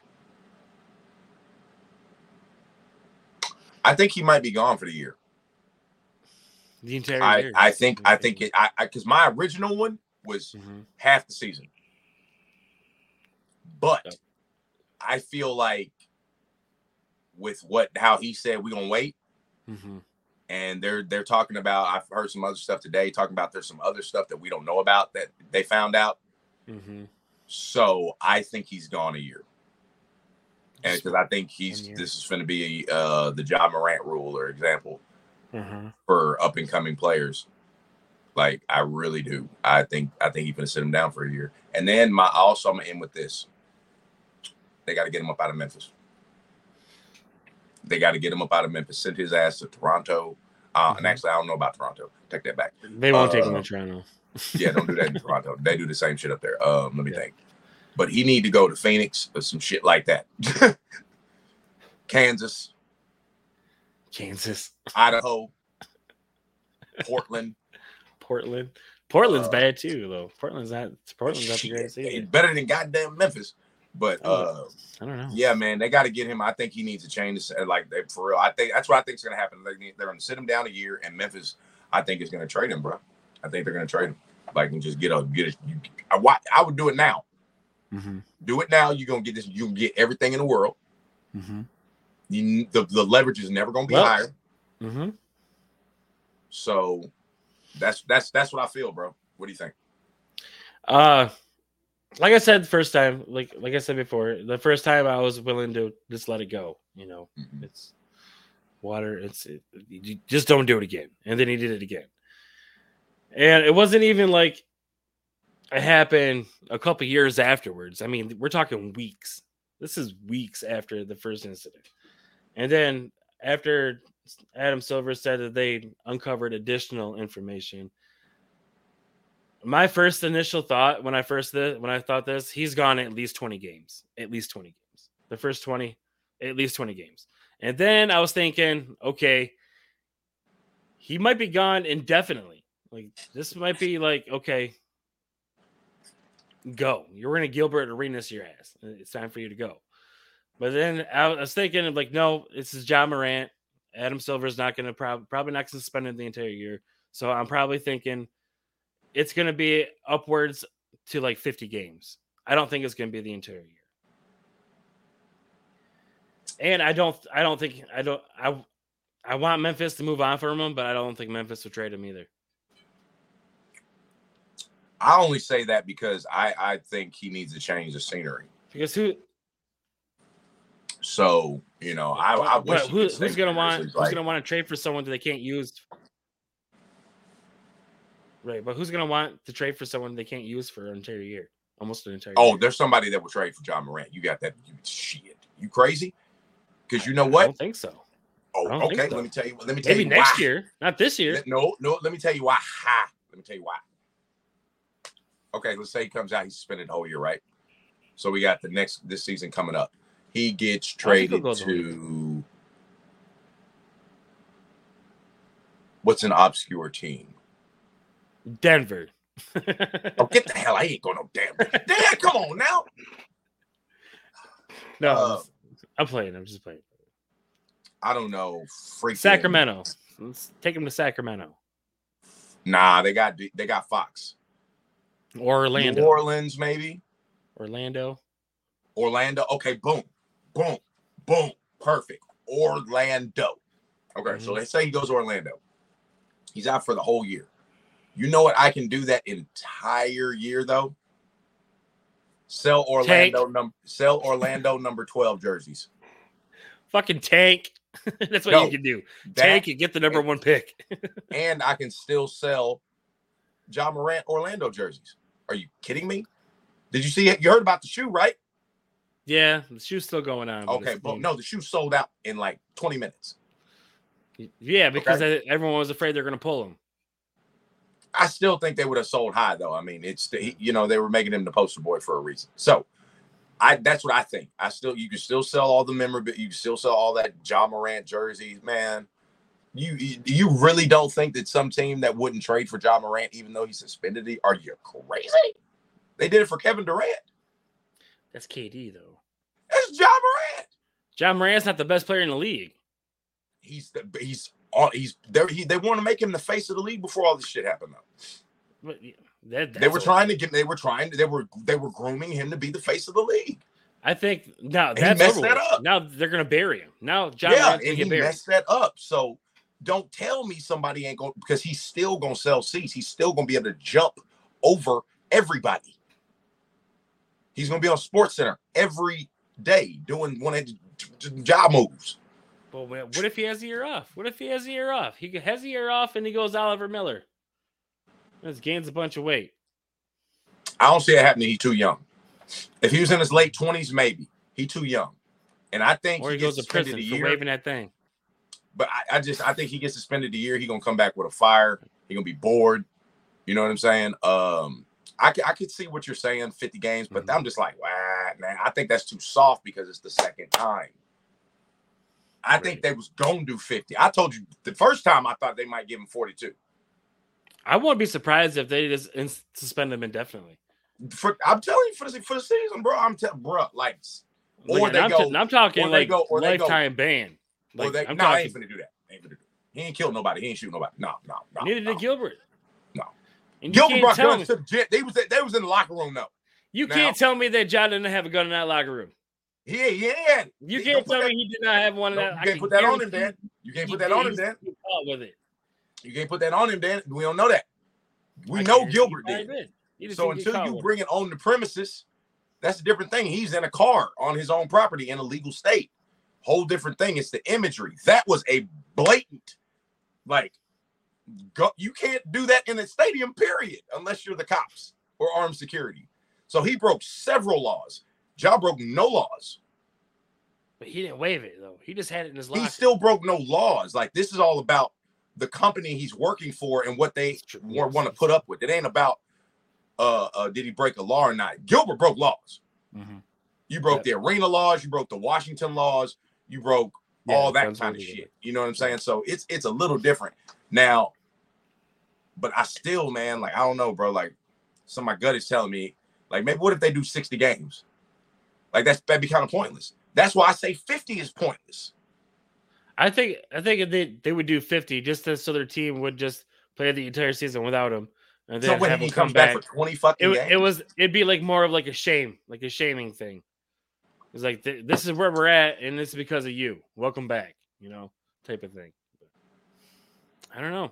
Speaker 3: I think he might be gone for the year.
Speaker 2: The entire
Speaker 3: I,
Speaker 2: year.
Speaker 3: I think I think it I because my original one was
Speaker 2: Mhm.
Speaker 3: half the season, but. I feel like with what how he said we're gonna wait.
Speaker 2: Mhm.
Speaker 3: and they're they're talking about i've heard some other stuff today talking about there's some other stuff that we don't know about that they found out
Speaker 2: Mhm.
Speaker 3: so i think he's gone a year and because i think he's this is going to be uh the ja morant rule or example
Speaker 2: Mhm.
Speaker 3: for up and coming players like i really do i think i think he's going to sit him down for a year and then my also i'm going to end with this they got to get him up out of memphis they got to get him up out of memphis send his ass to toronto uh, and
Speaker 2: Mhm.
Speaker 3: actually i don't know about toronto take that back
Speaker 2: They won't take him
Speaker 3: Uh,
Speaker 2: to Toronto.
Speaker 3: yeah, don't do that in Toronto. They do the same shit up there. Um, let me
Speaker 2: Yeah.
Speaker 3: think. But he need to go to Phoenix or some shit like that. Kansas,
Speaker 2: Kansas,
Speaker 3: Idaho, Portland.
Speaker 2: Portland. Portland's
Speaker 3: Uh,
Speaker 2: bad too, though. Portland's not. Portland's not the greatest
Speaker 3: it's better than goddamn Memphis. But
Speaker 2: Oh.
Speaker 3: uh,
Speaker 2: I don't know.
Speaker 3: yeah, man, they got to get him. I think he needs to change. This, like they, for real. I think that's what I think is going to happen. They, they're going to sit him down a year, and Memphis, I think, is going to trade him, bro. I think they're going to trade him. Like and just get a get a. I, I would do it now.
Speaker 2: Mm-hmm.
Speaker 3: Do it now. You're gonna get this. You get everything in the world.
Speaker 2: Mm-hmm.
Speaker 3: You, the the leverage is never going to be
Speaker 2: Well-
Speaker 3: higher.
Speaker 2: Mm-hmm.
Speaker 3: So that's that's that's what I feel, bro. What do you think?
Speaker 2: Uh, like I said the first time, like like I said before, the first time I was willing to just let it go. You know,
Speaker 3: Mhm.
Speaker 2: it's water. It's it, you just don't do it again. And then he did it again, and it wasn't even like it happened a couple years afterwards. I mean, we're talking weeks. This is weeks after the first incident, and then after Adam Silver said that they uncovered additional information. My first initial thought when I first when I thought this, he's gone at least 20 games. At least 20 games. The first 20, at least 20 games. And then I was thinking, okay, he might be gone indefinitely. Like this might be like, okay, go. You're in a Gilbert Arenas your ass. Uh, it's time for you to go. But then I was thinking like, no, this is Ja Morant. Adam Silver is not going to prob- probably not suspended the entire year. So I'm probably thinking it's going to be upwards to like 50 games. I don't think it's going to be the entire year. And I don't I don't think I don't I I want Memphis to move on from him, but I don't think Memphis would trade him either.
Speaker 3: I only say that because I I think he needs to change the scenery.
Speaker 2: Because who
Speaker 3: So you know, I, I wish
Speaker 2: who, who's going to want who's
Speaker 3: like-
Speaker 2: to want to trade for someone that they can't use? Right, but who's going to want to trade for someone they can't use for an entire year, almost an entire?
Speaker 3: Oh,
Speaker 2: year?
Speaker 3: there's somebody that will trade for Ja Morant. You got that? You, shit, you crazy? Because you know
Speaker 2: I
Speaker 3: what?
Speaker 2: I don't think so.
Speaker 3: Oh, okay.
Speaker 2: so.
Speaker 3: Let me tell you. Let me tell
Speaker 2: Maybe
Speaker 3: you
Speaker 2: next
Speaker 3: why.
Speaker 2: year, not this year.
Speaker 3: No, no. Let me tell you why. Ha. Let me tell you why. Okay, let's say he comes out. He's suspended the whole year, right? So we got the next this season coming up. He gets
Speaker 2: I think he'll
Speaker 3: traded
Speaker 2: go the whole year.
Speaker 3: to what's an obscure team?
Speaker 2: Denver.
Speaker 3: Oh, get the hell! I ain't going no damn. Damn, come on now.
Speaker 2: no,
Speaker 3: Uh,
Speaker 2: I'm playing. I'm just playing.
Speaker 3: I don't know. Freaking
Speaker 2: Sacramento. Let's take him to Sacramento
Speaker 3: Nah, they got they got Fox.
Speaker 2: Or
Speaker 3: New
Speaker 2: Orlando.
Speaker 3: Orleans, maybe.
Speaker 2: Orlando.
Speaker 3: Orlando. Okay, boom, boom, boom. Perfect. Orlando. Okay, so
Speaker 2: Mhm.
Speaker 3: let's say he goes to Orlando. He's out for the whole year. You know what? I can do that entire year though. Sell Orlando number sell Orlando number 12 jerseys.
Speaker 2: Fucking tank. That's what
Speaker 3: No,
Speaker 2: you can do.
Speaker 3: That,
Speaker 2: Tank and get the number one pick.
Speaker 3: and I can still sell Ja Morant Orlando jerseys. Are you kidding me? Did you see it? You heard about the shoe, right?
Speaker 2: yeah, the shoe's still going on.
Speaker 3: Okay, but no, the shoe sold out in like 20 minutes.
Speaker 2: Yeah, because everyone was afraid they're going to pull him.
Speaker 3: I still think they would have sold high though. I mean, it's the, you know they were making him the poster boy for a reason. So, I that's what I think. I still you can still sell all the memorabilia. You can still sell all that Ja Morant jerseys, man. You you- you really don't think that some team that wouldn't trade for Ja Morant even though he's suspended? it- Are you crazy? They did it for Kevin Durant.
Speaker 2: That's KD though.
Speaker 3: That's Ja Morant.
Speaker 2: Ja Morant's not the best player in the league.
Speaker 3: He's the, he's on he's there. He, they want to make him the face of the league before all this shit happened though.
Speaker 2: But yeah, that,
Speaker 3: They were trying to get. They were trying. They were they were grooming him to be the face of the league.
Speaker 2: I think now
Speaker 3: he
Speaker 2: that's
Speaker 3: messed
Speaker 2: over
Speaker 3: that up.
Speaker 2: Now they're going to bury him. Now John
Speaker 3: yeah,
Speaker 2: Morant's going
Speaker 3: and he
Speaker 2: get buried.
Speaker 3: messed that up. So don't tell me somebody ain't going because he's still gonna sell seats. He's still gonna be able to jump over everybody. He's gonna be on Sports Center every day doing one of the job moves.
Speaker 2: But what if he has a year off? What if he has a year off? He has a year off and he goes Oliver Miller. This gains a bunch of weight.
Speaker 3: I don't see it happening. He's too young. If he was in his late twenties, maybe he too young. And I think
Speaker 2: Or he
Speaker 3: gets
Speaker 2: goes to prison for waving that thing.
Speaker 3: But I, I just I think he gets suspended a year. He gonna come back with a fire. He gonna be bored. You know what I'm saying? Um, I I could see what you're saying, 50 games, but
Speaker 2: Mhm.
Speaker 3: I'm just like, wow, man. I think that's too soft because it's the second time. I think they was gonna do 50. I told you the first time I thought they might give him 42.
Speaker 2: I won't be surprised if they just suspend him indefinitely.
Speaker 3: For I'm telling you, for the for the season, bro. I'm telling, bro, like, or
Speaker 2: Like,
Speaker 3: they
Speaker 2: I'm,
Speaker 3: go,
Speaker 2: t- I'm talking like
Speaker 3: go- they go-
Speaker 2: lifetime ban. Like,
Speaker 3: they.
Speaker 2: I'm
Speaker 3: no, I
Speaker 2: talking.
Speaker 3: ain't finna do that. I ain't finna do that. He ain't killed nobody. He ain't shoot nobody. No, no, no.
Speaker 2: neither
Speaker 3: no.
Speaker 2: did Gilbert.
Speaker 3: No.
Speaker 2: And
Speaker 3: Gilbert brought guns to the jet. They was they was in the locker room though.
Speaker 2: you
Speaker 3: now-
Speaker 2: can't tell me that John didn't have a gun in that locker room.
Speaker 3: He had.
Speaker 2: You
Speaker 3: He-
Speaker 2: can't tell
Speaker 3: that-
Speaker 2: me he did not have one in that.
Speaker 3: You can't
Speaker 2: can
Speaker 3: put that on him, Dan. You can't put that on him, Dan.
Speaker 2: with it.
Speaker 3: You can't put that on him, Dan. We don't know that. We
Speaker 2: I
Speaker 3: know Gilbert did. So until you bring it on the premises, that's a different thing. He's in a car on his own property in a legal state. Whole different thing. It's the imagery. That was a blatant, like, go, you can't do that in a stadium, period, unless you're the cops or armed security. So he broke several laws. Ja broke no laws.
Speaker 2: but he didn't waive it though. He just had it in his locker.
Speaker 3: He still broke no laws. Like this is all about the company he's working for and what they want to put up with. It ain't about uh, uh did he break a law or not. Gilbert broke laws.
Speaker 2: Mhm.
Speaker 3: You broke the arena laws, you broke the Washington laws, you broke
Speaker 2: Yeah,
Speaker 3: all that kind of
Speaker 2: legal.
Speaker 3: shit. You know what I'm saying? So it's it's a little different now. But I still, man, like I don't know, bro. Like, so my gut is telling me, like, maybe what if they do 60 games? Like that's that'd be kind of pointless. That's why I say 50 is pointless.
Speaker 2: I think I think if they they would do 50 just to, so their team would just play the entire season without him, and then
Speaker 3: So when
Speaker 2: have
Speaker 3: he
Speaker 2: him come
Speaker 3: comes
Speaker 2: back.
Speaker 3: back, for 20 fucking
Speaker 2: it,
Speaker 3: games,
Speaker 2: it was it'd be like more of like a shame, like a shaming thing. It's like th- this is where we're at, and it's because of you. Welcome back, you know, type of thing. I don't know.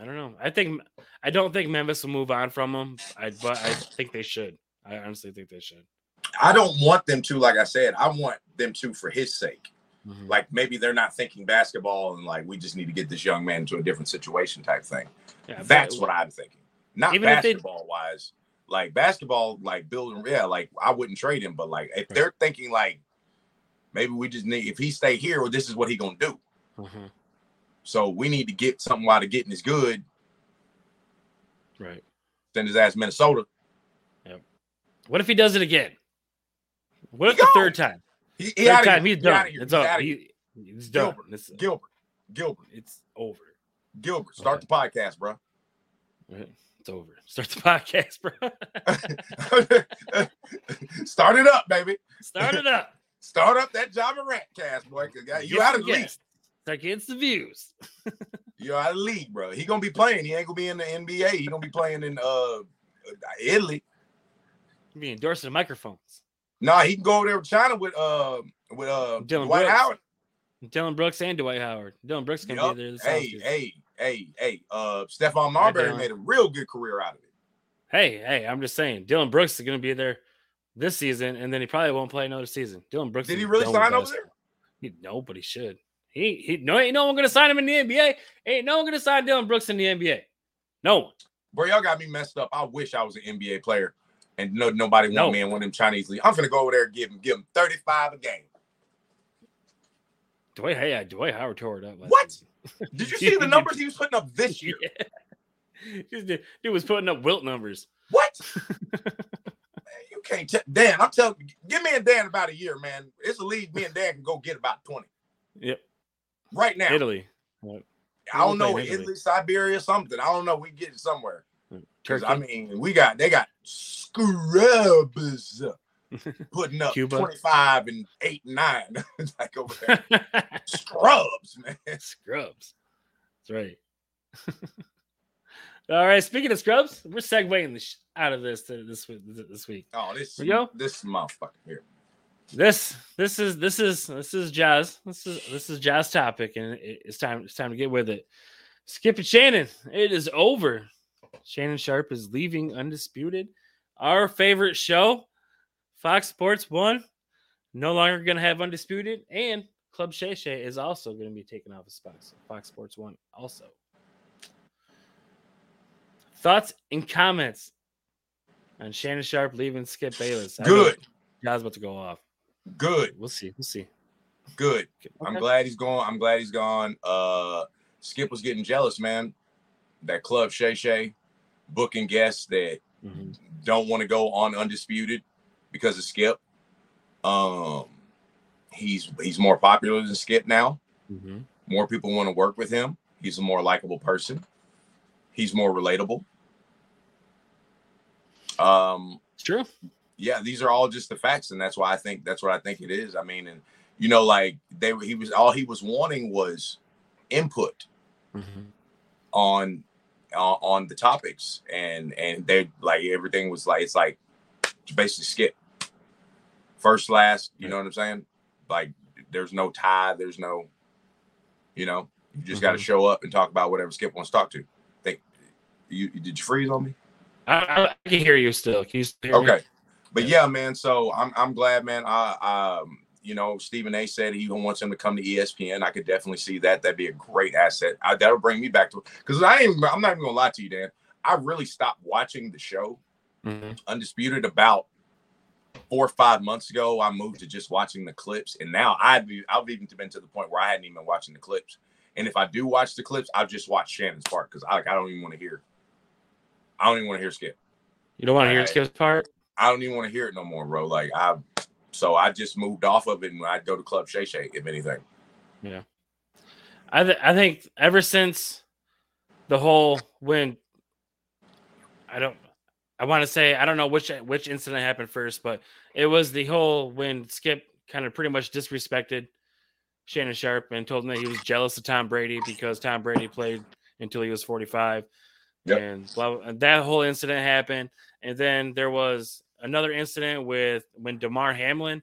Speaker 2: I don't know. I think I don't think Memphis will move on from him. I but I think they should. I honestly think they should.
Speaker 3: I don't want them to, like I said, I want them to for his sake.
Speaker 2: Mhm.
Speaker 3: Like maybe they're not thinking basketball and like we just need to get this young man into a different situation type thing.
Speaker 2: Yeah,
Speaker 3: That's what I'm thinking. Not
Speaker 2: Even if they-
Speaker 3: basketball wise. Like basketball, like building, yeah, like I wouldn't trade him, but like if they're thinking like maybe we just need if he stay here, well, this is what he gonna do.
Speaker 2: Mhm.
Speaker 3: So we need to get something while the getting is good.
Speaker 2: Right.
Speaker 3: Send his ass Minnesota. Yep.
Speaker 2: What if he does it again? What
Speaker 3: He
Speaker 2: if the
Speaker 3: gone.
Speaker 2: third time?
Speaker 3: He, he
Speaker 2: Third time he's done.
Speaker 3: here.
Speaker 2: It's
Speaker 3: He
Speaker 2: over. He, he's done.
Speaker 3: Gilbert.
Speaker 2: It's,
Speaker 3: Gilbert. Gilbert.
Speaker 2: it's over.
Speaker 3: Gilbert. Start the podcast, bro.
Speaker 2: Right? It's over. Start the podcast, bro.
Speaker 3: Start it up, baby.
Speaker 2: Start it up.
Speaker 3: Start up that Java Rat cast, boy. You out of the league.
Speaker 2: Start getting some views.
Speaker 3: You're out of the league, bro. He gonna be playing. He ain't gonna be in the NBA. He gonna be playing in uh Italy.
Speaker 2: Be endorsing the microphones.
Speaker 3: Nah, he can go over there with China with uh with uh
Speaker 2: Dillon
Speaker 3: Dwight
Speaker 2: Brooks.
Speaker 3: Howard.
Speaker 2: Dillon Brooks and Dwight Howard. Dillon Brooks can
Speaker 3: Yup.
Speaker 2: be there. This
Speaker 3: Hey, hey, hey, hey. Uh Stephon Marbury
Speaker 2: Dillon.
Speaker 3: made a real good career out of it.
Speaker 2: hey, hey, I'm just saying. Dillon Brooks is going to be there this season, and then he probably won't play another season. Dillon Brooks.
Speaker 3: Did he really sign over there?
Speaker 2: He, no, but he should. He, he, no, ain't no one going to sign him in the NBA. Ain't no one going to sign Dillon Brooks in the NBA. No one.
Speaker 3: Bro, y'all got me messed up. I wish I was an NBA player and no nobody want me in one of them Chinese leagues. I'm gonna go over there and give him give him 35 a game.
Speaker 2: Dwight, hey, Dwight Howard tore it up.
Speaker 3: What?
Speaker 2: season.
Speaker 3: Did you see the numbers he was putting up this year?
Speaker 2: Yeah. Dude, was putting up Wilt numbers.
Speaker 3: What? man, you can't tell Dan. I'm telling you, give me and Dan about a year, man. It's a league me and Dan can go get about 20
Speaker 2: Yep.
Speaker 3: right now.
Speaker 2: Italy.
Speaker 3: I don't know, Italy,
Speaker 2: Italy.
Speaker 3: Siberia, something. I don't know. We get it somewhere.
Speaker 2: Turkey.
Speaker 3: I mean, we got they got scrubs putting up
Speaker 2: Cuba.
Speaker 3: 25 and 8 and 9. It's like over there. Scrubs, man.
Speaker 2: Scrubs. That's right. All right. Speaking of scrubs, we're segueing the sh- out of this to this week- this week.
Speaker 3: Oh, this
Speaker 2: we go.
Speaker 3: this motherfucker here.
Speaker 2: This this is this is this is jazz. This is this is jazz topic, and it- it's time it's time to get with it. Skip and Shannon, it is over. Shannon Sharpe is leaving undisputed. Our favorite show, Fox Sports One, no longer going to have undisputed, and Club Shay Shay is also going to be taken off of Fox Fox Sports One. Also, thoughts and comments on Shannon Sharpe leaving Skip Bayless. I
Speaker 3: Good.
Speaker 2: Jazz about to go off.
Speaker 3: Good.
Speaker 2: We'll see. We'll see.
Speaker 3: Good. I'm glad he's gone. I'm glad he's gone. Uh Skip was getting jealous, man. That club Shay Shay booking guests that
Speaker 2: Mhm.
Speaker 3: don't want to go on undisputed because of Skip. Um he's he's more popular than Skip now.
Speaker 2: Mhm.
Speaker 3: More people want to work with him. He's a more likable person. he's more relatable. Um,
Speaker 2: It's true.
Speaker 3: yeah, these are all just the facts, and that's why I think that's what I think it is. I mean, and you know, like they he was all he was wanting was input on on, on the topics, and and they like everything was like it's like basically skip first last. You know what I'm saying? Like there's no tie, there's no, you know, you just got to show up and talk about whatever Skip wants to talk to. Think you did you freeze on me?
Speaker 2: I, I, can hear you still. Can you still hear me?
Speaker 3: Okay. But yeah, man. So I'm I'm glad, man. I um you know Stephen A. said he wants him to come to ESPN. I could definitely see that. That'd be a great asset. I, that'll bring me back to because I ain't. I'm not even gonna lie to you, Dan. I really stopped watching the show
Speaker 2: Mhm.
Speaker 3: Undisputed about four or five months ago. I moved to just watching the clips, and now I've I've even been to the point where I hadn't even been watching the clips. And if I do watch the clips, I'll just watch Shannon's part because I like I don't even want to hear. I don't even want to hear Skip.
Speaker 2: You don't want to hear
Speaker 3: Alright.
Speaker 2: Skip's part?
Speaker 3: I don't even want to hear it no more, bro. Like I, so I just moved off of it, and I'd go to Club Shay Shay if anything.
Speaker 2: Yeah, I th- I think ever since the whole when I don't I want to say I don't know which which incident happened first, but it was the whole when Skip kind of pretty much disrespected Shannon Sharpe and told him that he was jealous of Tom Brady because Tom Brady played until he was 45.
Speaker 3: Yep.
Speaker 2: And, blah, that whole incident happened. And then there was another incident with when Damar Hamlin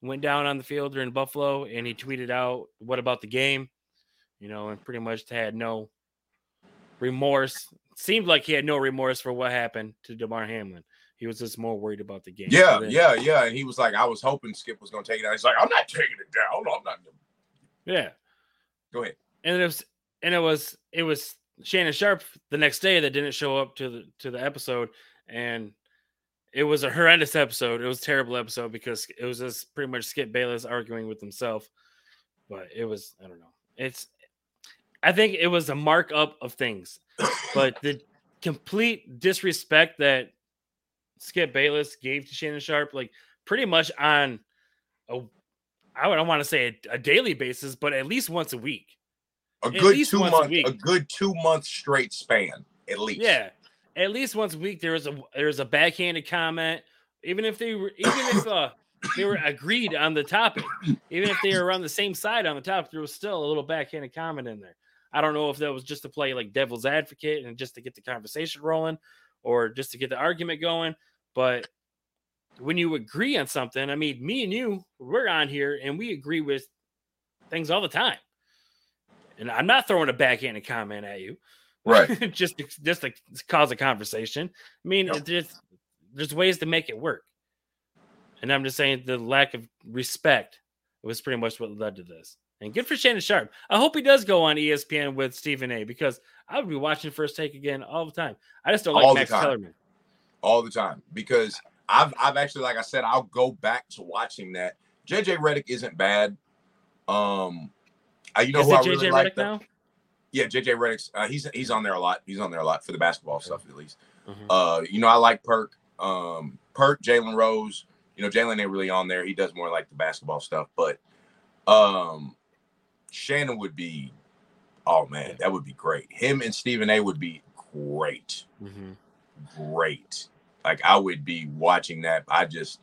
Speaker 2: went down on the field during Buffalo and he tweeted out, What about the game? You know, and pretty much had no remorse. Seemed like he had no remorse for what happened to Damar Hamlin. He was just more worried about the game.
Speaker 3: Yeah,
Speaker 2: then-
Speaker 3: yeah, yeah. And he was like, I was hoping Skip was gonna take it down. He's like, I'm not taking it down. I'm not.
Speaker 2: Yeah.
Speaker 3: Go ahead.
Speaker 2: and it was and it was it was Shannon Sharpe the next day that didn't show up to the to the episode and it was a horrendous episode. It was a terrible episode because it was just pretty much Skip Bayless arguing with himself. But it was I don't know. It's I think it was a markup of things. But the complete disrespect that Skip Bayless gave to Shannon Sharpe, like pretty much on a I don't want to say a, a daily basis, but at least once a week.
Speaker 3: A
Speaker 2: At
Speaker 3: good two
Speaker 2: once a
Speaker 3: a good two month straight span, at least.
Speaker 2: Yeah, at least once a week there was a there was a backhanded comment, even if they were even if uh, they were agreed on the topic, even if they were on the same side on the topic, there was still a little backhanded comment in there. I don't know if that was just to play like devil's advocate and just to get the conversation rolling, or just to get the argument going. But when you agree on something, I mean, me and you, we're on here and we agree with things all the time. And I'm not throwing a backhanded comment at you
Speaker 3: Right.
Speaker 2: just to, just to cause a conversation. I mean, there's there's ways to make it work, and I'm just saying the lack of respect was pretty much what led to this. And good for Shannon Sharpe. I hope he does go on ESPN with Stephen A. Because I would be watching First Take again all the time. I just don't like
Speaker 3: All
Speaker 2: Max. Kellerman.
Speaker 3: all the time because I've I've actually like I said I'll go back to watching that. JJ Redick isn't bad. Um, I, you know
Speaker 2: Is
Speaker 3: who
Speaker 2: it
Speaker 3: I
Speaker 2: JJ
Speaker 3: really like
Speaker 2: now?
Speaker 3: Yeah, JJ Redick's uh, he's he's on there a lot. He's on there a lot for the basketball stuff at least.
Speaker 2: Mhm.
Speaker 3: Uh, you know I like Perk. Um, Perk, Jalen Rose. You know Jalen ain't really on there. He does more like the basketball stuff, but um, Shannon would be. Oh man, that would be great. Him and Stephen A. would be great
Speaker 2: Mhm.
Speaker 3: great. Like I would be watching that. I just,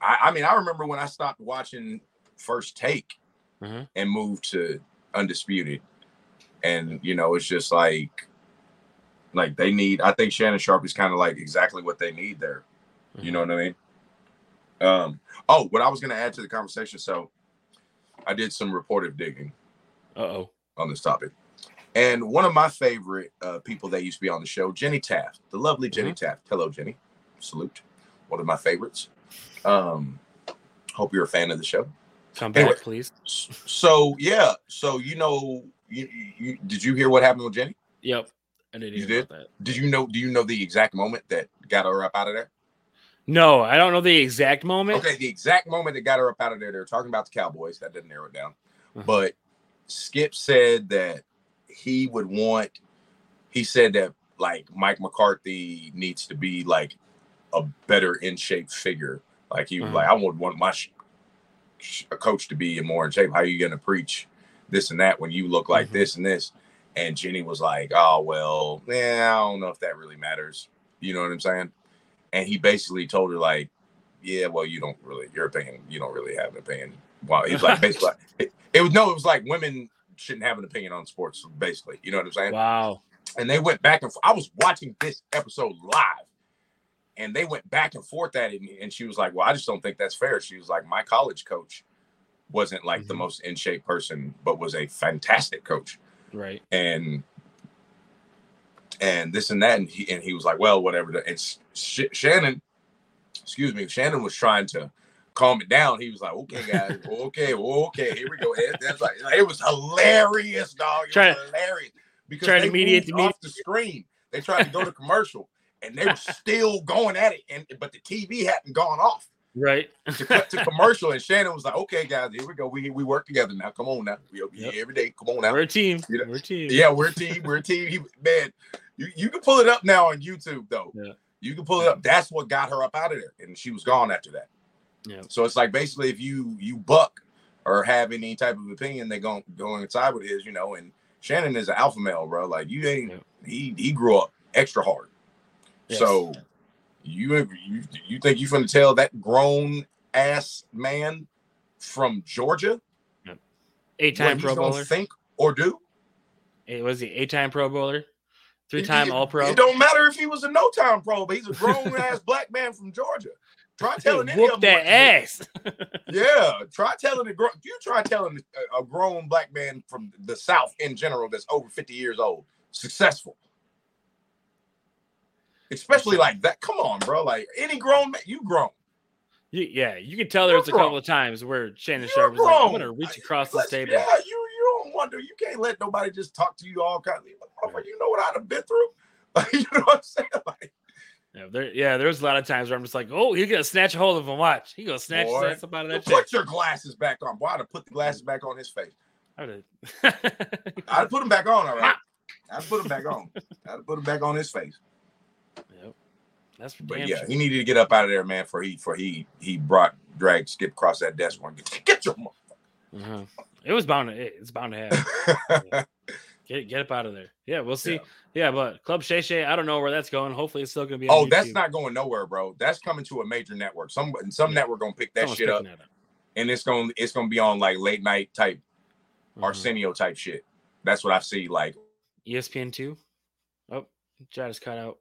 Speaker 3: I, I mean, I remember when I stopped watching First Take
Speaker 2: Mhm.
Speaker 3: and moved to Undisputed, and you know, it's just like, like they need. I think Shannon Sharpe is kind of like exactly what they need there. You know what I mean? Um. Oh, what I was gonna add to the conversation. So, I did some reportive digging
Speaker 2: Uh oh.
Speaker 3: on this topic. And one of my favorite uh, people that used to be on the show, Jenny Taft, the lovely Jenny Taft. Hello, Jenny. Salute. One of my favorites. Um, hope you're a fan of the show.
Speaker 2: Come back,
Speaker 3: Anyway.
Speaker 2: please.
Speaker 3: So yeah, so you know, you, you did you hear what happened with Jenny?
Speaker 2: Yep. I didn't
Speaker 3: You did?
Speaker 2: about that.
Speaker 3: Did you know? Do you know the exact moment that got her up out of there?
Speaker 2: No, I don't know the exact moment.
Speaker 3: Okay, the exact moment that got her up out of there. They were talking about the Cowboys. That didn't narrow it down.
Speaker 2: Mhm.
Speaker 3: But Skip said that he would want. He said that like Mike McCarthy needs to be like a better in shape figure. Like he was
Speaker 2: Mhm.
Speaker 3: like, I would want my sh- coach to be more in shape. How are you going to preach this and that when you look like
Speaker 2: Mhm.
Speaker 3: this and this? And Jenny was like, "Oh well, yeah, I don't know if that really matters." You know what I'm saying? And he basically told her like, "Yeah, well, you don't really your opinion. You don't really have an opinion." Well, he's like basically, it, it was no, it was like women shouldn't have an opinion on sports. Basically, you know what I'm saying?
Speaker 2: Wow.
Speaker 3: and they went back and forth. I was watching this episode live, and they went back and forth at it. And, and she was like, "Well, I just don't think that's fair." She was like, "My college coach wasn't like the
Speaker 2: Mhm.
Speaker 3: most in shape person, but was a fantastic coach."
Speaker 2: Right.
Speaker 3: And and this and that, and he and he was like, "Well, whatever." the- And Sh- Shannon, excuse me, Shannon was trying to calm it down. He was like, "Okay, guys, okay, okay, here we go." That's like it was hilarious, dog. It
Speaker 2: Trying-
Speaker 3: was hilarious because
Speaker 2: trying to
Speaker 3: they
Speaker 2: mediate
Speaker 3: moved
Speaker 2: the
Speaker 3: off the screen. They tried to go to commercial, and they were still going at it, and but the TV hadn't gone off
Speaker 2: Right.
Speaker 3: to cut to commercial. And Shannon was like, "Okay, guys, here we go. We we work together now. Come on now. We'll be
Speaker 2: Yep.
Speaker 3: here every day. Come on now."
Speaker 2: We're a team.
Speaker 3: You know,
Speaker 2: We're a team.
Speaker 3: Yeah, we're a team. We're a team. He, man, you, you can pull it up now on YouTube though.
Speaker 2: Yeah.
Speaker 3: You can pull it up. That's what got her up out of there, and she was gone after that.
Speaker 2: Yeah.
Speaker 3: So it's like basically if you you buck or have any type of opinion, they going go inside with his, you know. And Shannon is an alpha male, bro. Like you ain't
Speaker 2: Yeah.
Speaker 3: he he grew up extra hard.
Speaker 2: Yes.
Speaker 3: So you you you think you finna tell that grown ass man from Georgia
Speaker 2: yeah.
Speaker 3: eight
Speaker 2: time Pro Bowler.
Speaker 3: think or do?
Speaker 2: It was he eight time Pro Bowler, three
Speaker 3: It-
Speaker 2: time
Speaker 3: it-
Speaker 2: All Pro.
Speaker 3: It don't matter if he was a no time pro, but he's a grown ass black man from Georgia. Try telling any
Speaker 2: Whoop
Speaker 3: of them
Speaker 2: that
Speaker 3: what to do.
Speaker 2: ass.
Speaker 3: Yeah, try telling a grown. You try telling a, a grown black man from the South in general that's over fifty years old, successful, especially like that. Come on, bro. Like any grown man, you grown.
Speaker 2: You- yeah, you can tell there's a couple of times where Shannon Sharpe was like, "I'm gonna reach across the table."
Speaker 3: Yeah, you you don't wonder. You can't let nobody just talk to you all kind of. Motherfucker, You know what I'd have been through. Like, you know what I'm saying? Like,
Speaker 2: Yeah, there, yeah, there's a lot of times where I'm just like, "Oh, he's gonna snatch a hold of him. Watch, he gonna snatch his ass up out of that
Speaker 3: put your glasses back on. Boy, I'd have put the glasses back on his face.
Speaker 2: I
Speaker 3: I'd have put them back on, all right. I'd put them back on. I'd have put them back on his face.
Speaker 2: Yep. That's
Speaker 3: But
Speaker 2: damn
Speaker 3: yeah,
Speaker 2: sure.
Speaker 3: he needed to get up out of there, man. For he for he he brought dragged Skip across that desk one. Get, get your
Speaker 2: Uh-huh. It was bound to. It's bound to happen. Get get up out of there. Yeah, we'll see.
Speaker 3: Yeah.
Speaker 2: Yeah, but Club Shay Shay, I don't know where that's going. Hopefully, it's still gonna be. On
Speaker 3: oh, that's not going nowhere, bro. That's coming to a major network. Some some
Speaker 2: Yeah.
Speaker 3: network gonna pick that
Speaker 2: Someone's
Speaker 3: shit up,
Speaker 2: up.
Speaker 3: and it's gonna it's gonna be on like late night type
Speaker 2: Mhm.
Speaker 3: Arsenio type shit. That's what I see. Like,
Speaker 2: ESPN two. Oh, Jad is cut out.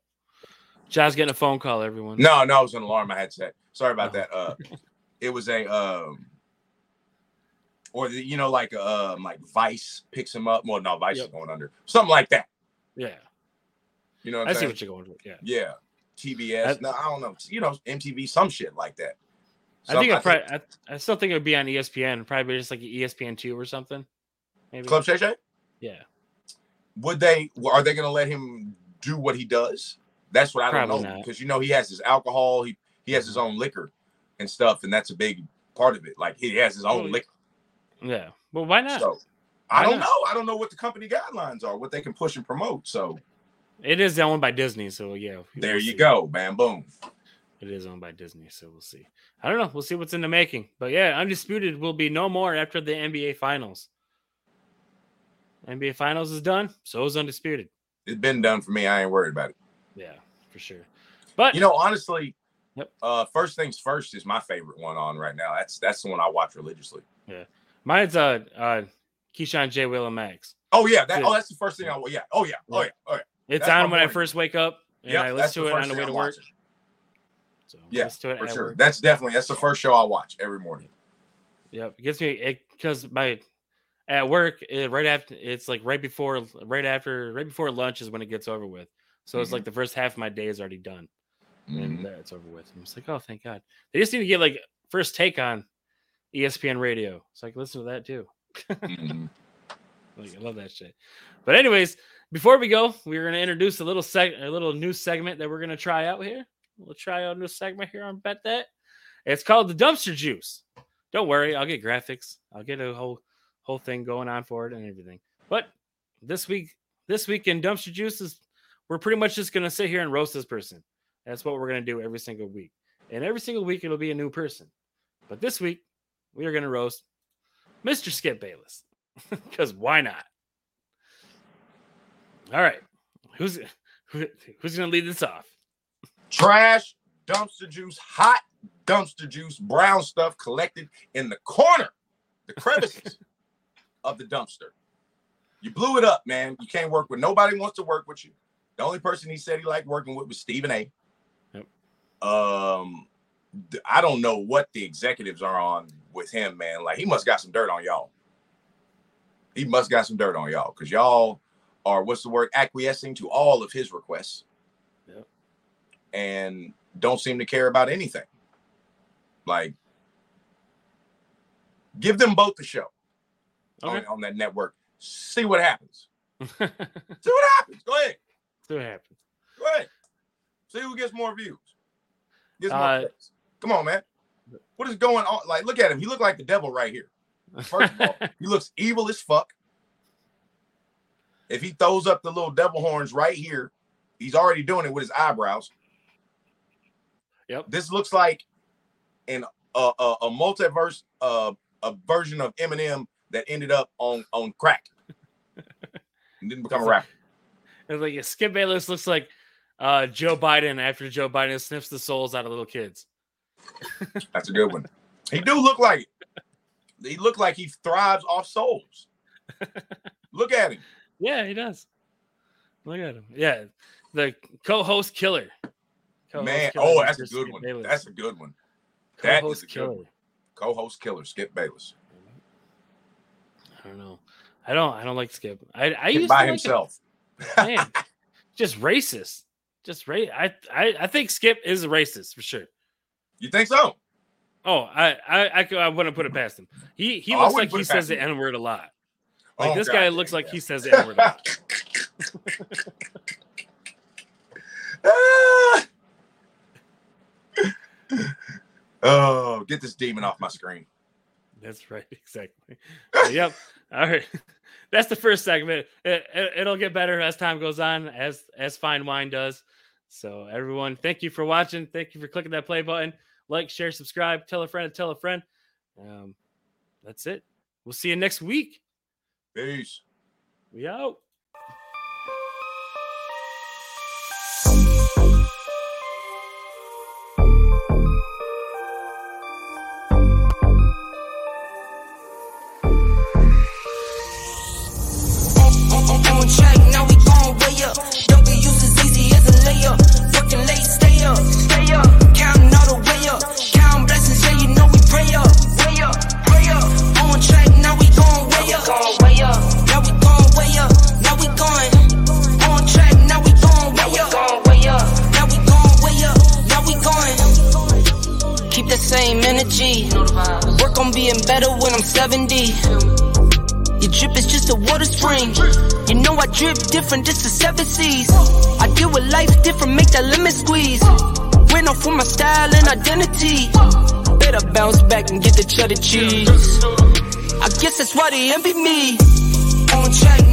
Speaker 2: Jad's getting a phone call. Everyone.
Speaker 3: no, no, it was an alarm I had set. Sorry about
Speaker 2: Oh.
Speaker 3: that. Uh, it was a um, or the, you know, like um, like Vice picks him up. Well, no, Vice
Speaker 2: Yep.
Speaker 3: is going under. Something like that.
Speaker 2: Yeah,
Speaker 3: You know
Speaker 2: I see what you're going for. Yeah,
Speaker 3: Yeah, TBS.
Speaker 2: I-
Speaker 3: no, I don't know. You know, MTV, some shit like that.
Speaker 2: I think I probably. I, I still think it would be on ESPN. Probably just like ESPN two or something. Maybe.
Speaker 3: Club Shay Shay.
Speaker 2: Yeah.
Speaker 3: Would they? Are they going to let him do what he does? That's what I don't know because you know he has his alcohol. He he has his own liquor and stuff, and that's a big part of it. Like he has his own
Speaker 2: Well,
Speaker 3: liquor.
Speaker 2: Yeah. Well, why not?
Speaker 3: So I
Speaker 2: Why
Speaker 3: don't
Speaker 2: not?
Speaker 3: know. I don't know what the company guidelines are, what they can push and promote. So
Speaker 2: It is owned by Disney, so yeah.
Speaker 3: there you
Speaker 2: see.
Speaker 3: go, bam, boom.
Speaker 2: It is owned by Disney, so we'll see. I don't know. We'll see what's in the making. But yeah, undisputed will be no more after the NBA Finals. NBA Finals is done. So is undisputed.
Speaker 3: It's been done for me. I ain't worried about it.
Speaker 2: Yeah, for sure. But
Speaker 3: You know, honestly,
Speaker 2: Yep.
Speaker 3: uh, first things first is my favorite one on right now. That's that's the one I watch religiously.
Speaker 2: Mine's uh uh Keyshawn J. Will and Max.
Speaker 3: Oh yeah, that oh that's the first thing I yeah. Oh yeah, oh yeah, oh yeah.
Speaker 2: It's
Speaker 3: That's
Speaker 2: on when I first wake up and
Speaker 3: Yeah,
Speaker 2: I listen to it on the way to work.
Speaker 3: watching.
Speaker 2: So
Speaker 3: Yeah,
Speaker 2: listen to it
Speaker 3: For sure.
Speaker 2: work.
Speaker 3: That's definitely that's the first show I watch every morning.
Speaker 2: Yep, it gets me it because my at work it, right after it's like right before right after right before lunch is when it gets over with. So it's
Speaker 3: Mhm.
Speaker 2: like the first half of my day is already done
Speaker 3: Mhm.
Speaker 2: and that's over with. I'm just like, oh, thank God. They just need to get like first take on ESPN Radio. So I can listen to that too.
Speaker 3: Mhm.
Speaker 2: Like I love that shit. But anyways, before we go, we're gonna introduce a little seg a little new segment that we're gonna try out here. We'll try out a new segment here on Bet That. It's called the dumpster juice. Don't worry, I'll get graphics. I'll get a whole whole thing going on for it and everything. But this week, this week in dumpster juice is we're pretty much just gonna sit here and roast this person. That's what we're gonna do every single week. And every single week it'll be a new person. But this week we are gonna roast Mr. Skip Bayless. Because why not? All right. Who's who, who's gonna lead this off?
Speaker 3: Trash, dumpster juice, hot dumpster juice, brown stuff collected in the corner, the crevices of the dumpster. You blew it up, man. You can't work with nobody wants to work with you. The only person he said he liked working with was Stephen A.
Speaker 2: Yep.
Speaker 3: Um, I don't know what the executives are on with him, man. Like he must got some dirt on y'all. He must got some dirt on y'all because y'all are what's the word acquiescing to all of his requests,
Speaker 2: Yep.
Speaker 3: and don't seem to care about anything. Like, give them both the show
Speaker 2: Okay.
Speaker 3: on, on that network. See what happens.
Speaker 2: See
Speaker 3: what happens. Go ahead.
Speaker 2: See what happens.
Speaker 3: Go ahead. See who gets more views. Gets more
Speaker 2: Uh,
Speaker 3: clicks. Come on, man. What is going on? Like, look at him. He look like the devil right here. First of all, he looks evil as fuck. If he throws up the little devil horns right here, he's already doing it with his eyebrows.
Speaker 2: Yep.
Speaker 3: This looks like an a a, a multiverse uh, a version of Eminem that ended up on on crack and didn't become a rapper.
Speaker 2: It's like Skip Bayless looks like uh, Joe Biden after Joe Biden sniffs the souls out of little kids.
Speaker 3: That's a good one. He do look like it. He look like he thrives off souls. Look at him.
Speaker 2: Yeah, he does. Look at him. Yeah, the co-host killer. Co-host
Speaker 3: Man,
Speaker 2: killer,
Speaker 3: oh, that's a
Speaker 2: Mr.
Speaker 3: good one. That's a good one. that is
Speaker 2: co-host
Speaker 3: a
Speaker 2: killer.
Speaker 3: Co-host killer, Skip Bayless.
Speaker 2: I don't know. I don't. I don't like Skip. I I used
Speaker 3: by
Speaker 2: to like him.
Speaker 3: himself.
Speaker 2: Man, just racist. Just ra- I, I I think Skip is a racist for sure.
Speaker 3: You think so?
Speaker 2: Oh, I I I, could, I wouldn't put it past him. He he
Speaker 3: Oh,
Speaker 2: looks like he says
Speaker 3: past
Speaker 2: the. N word a lot. Oh, like
Speaker 3: Oh,
Speaker 2: this
Speaker 3: God
Speaker 2: guy looks like he says the N word
Speaker 3: oh, get this demon off my screen.
Speaker 2: That's right, exactly. Yep. All right. That's the first segment. It, it, will get better as time goes on, as as fine wine does. So everyone, thank you for watching. Thank you for clicking that play button. Like, share, subscribe, tell a friend, tell a friend. Um, that's it. We'll see you next week.
Speaker 3: Peace.
Speaker 2: We out.
Speaker 1: Cheddar cheese. I guess that's why they envy me. On track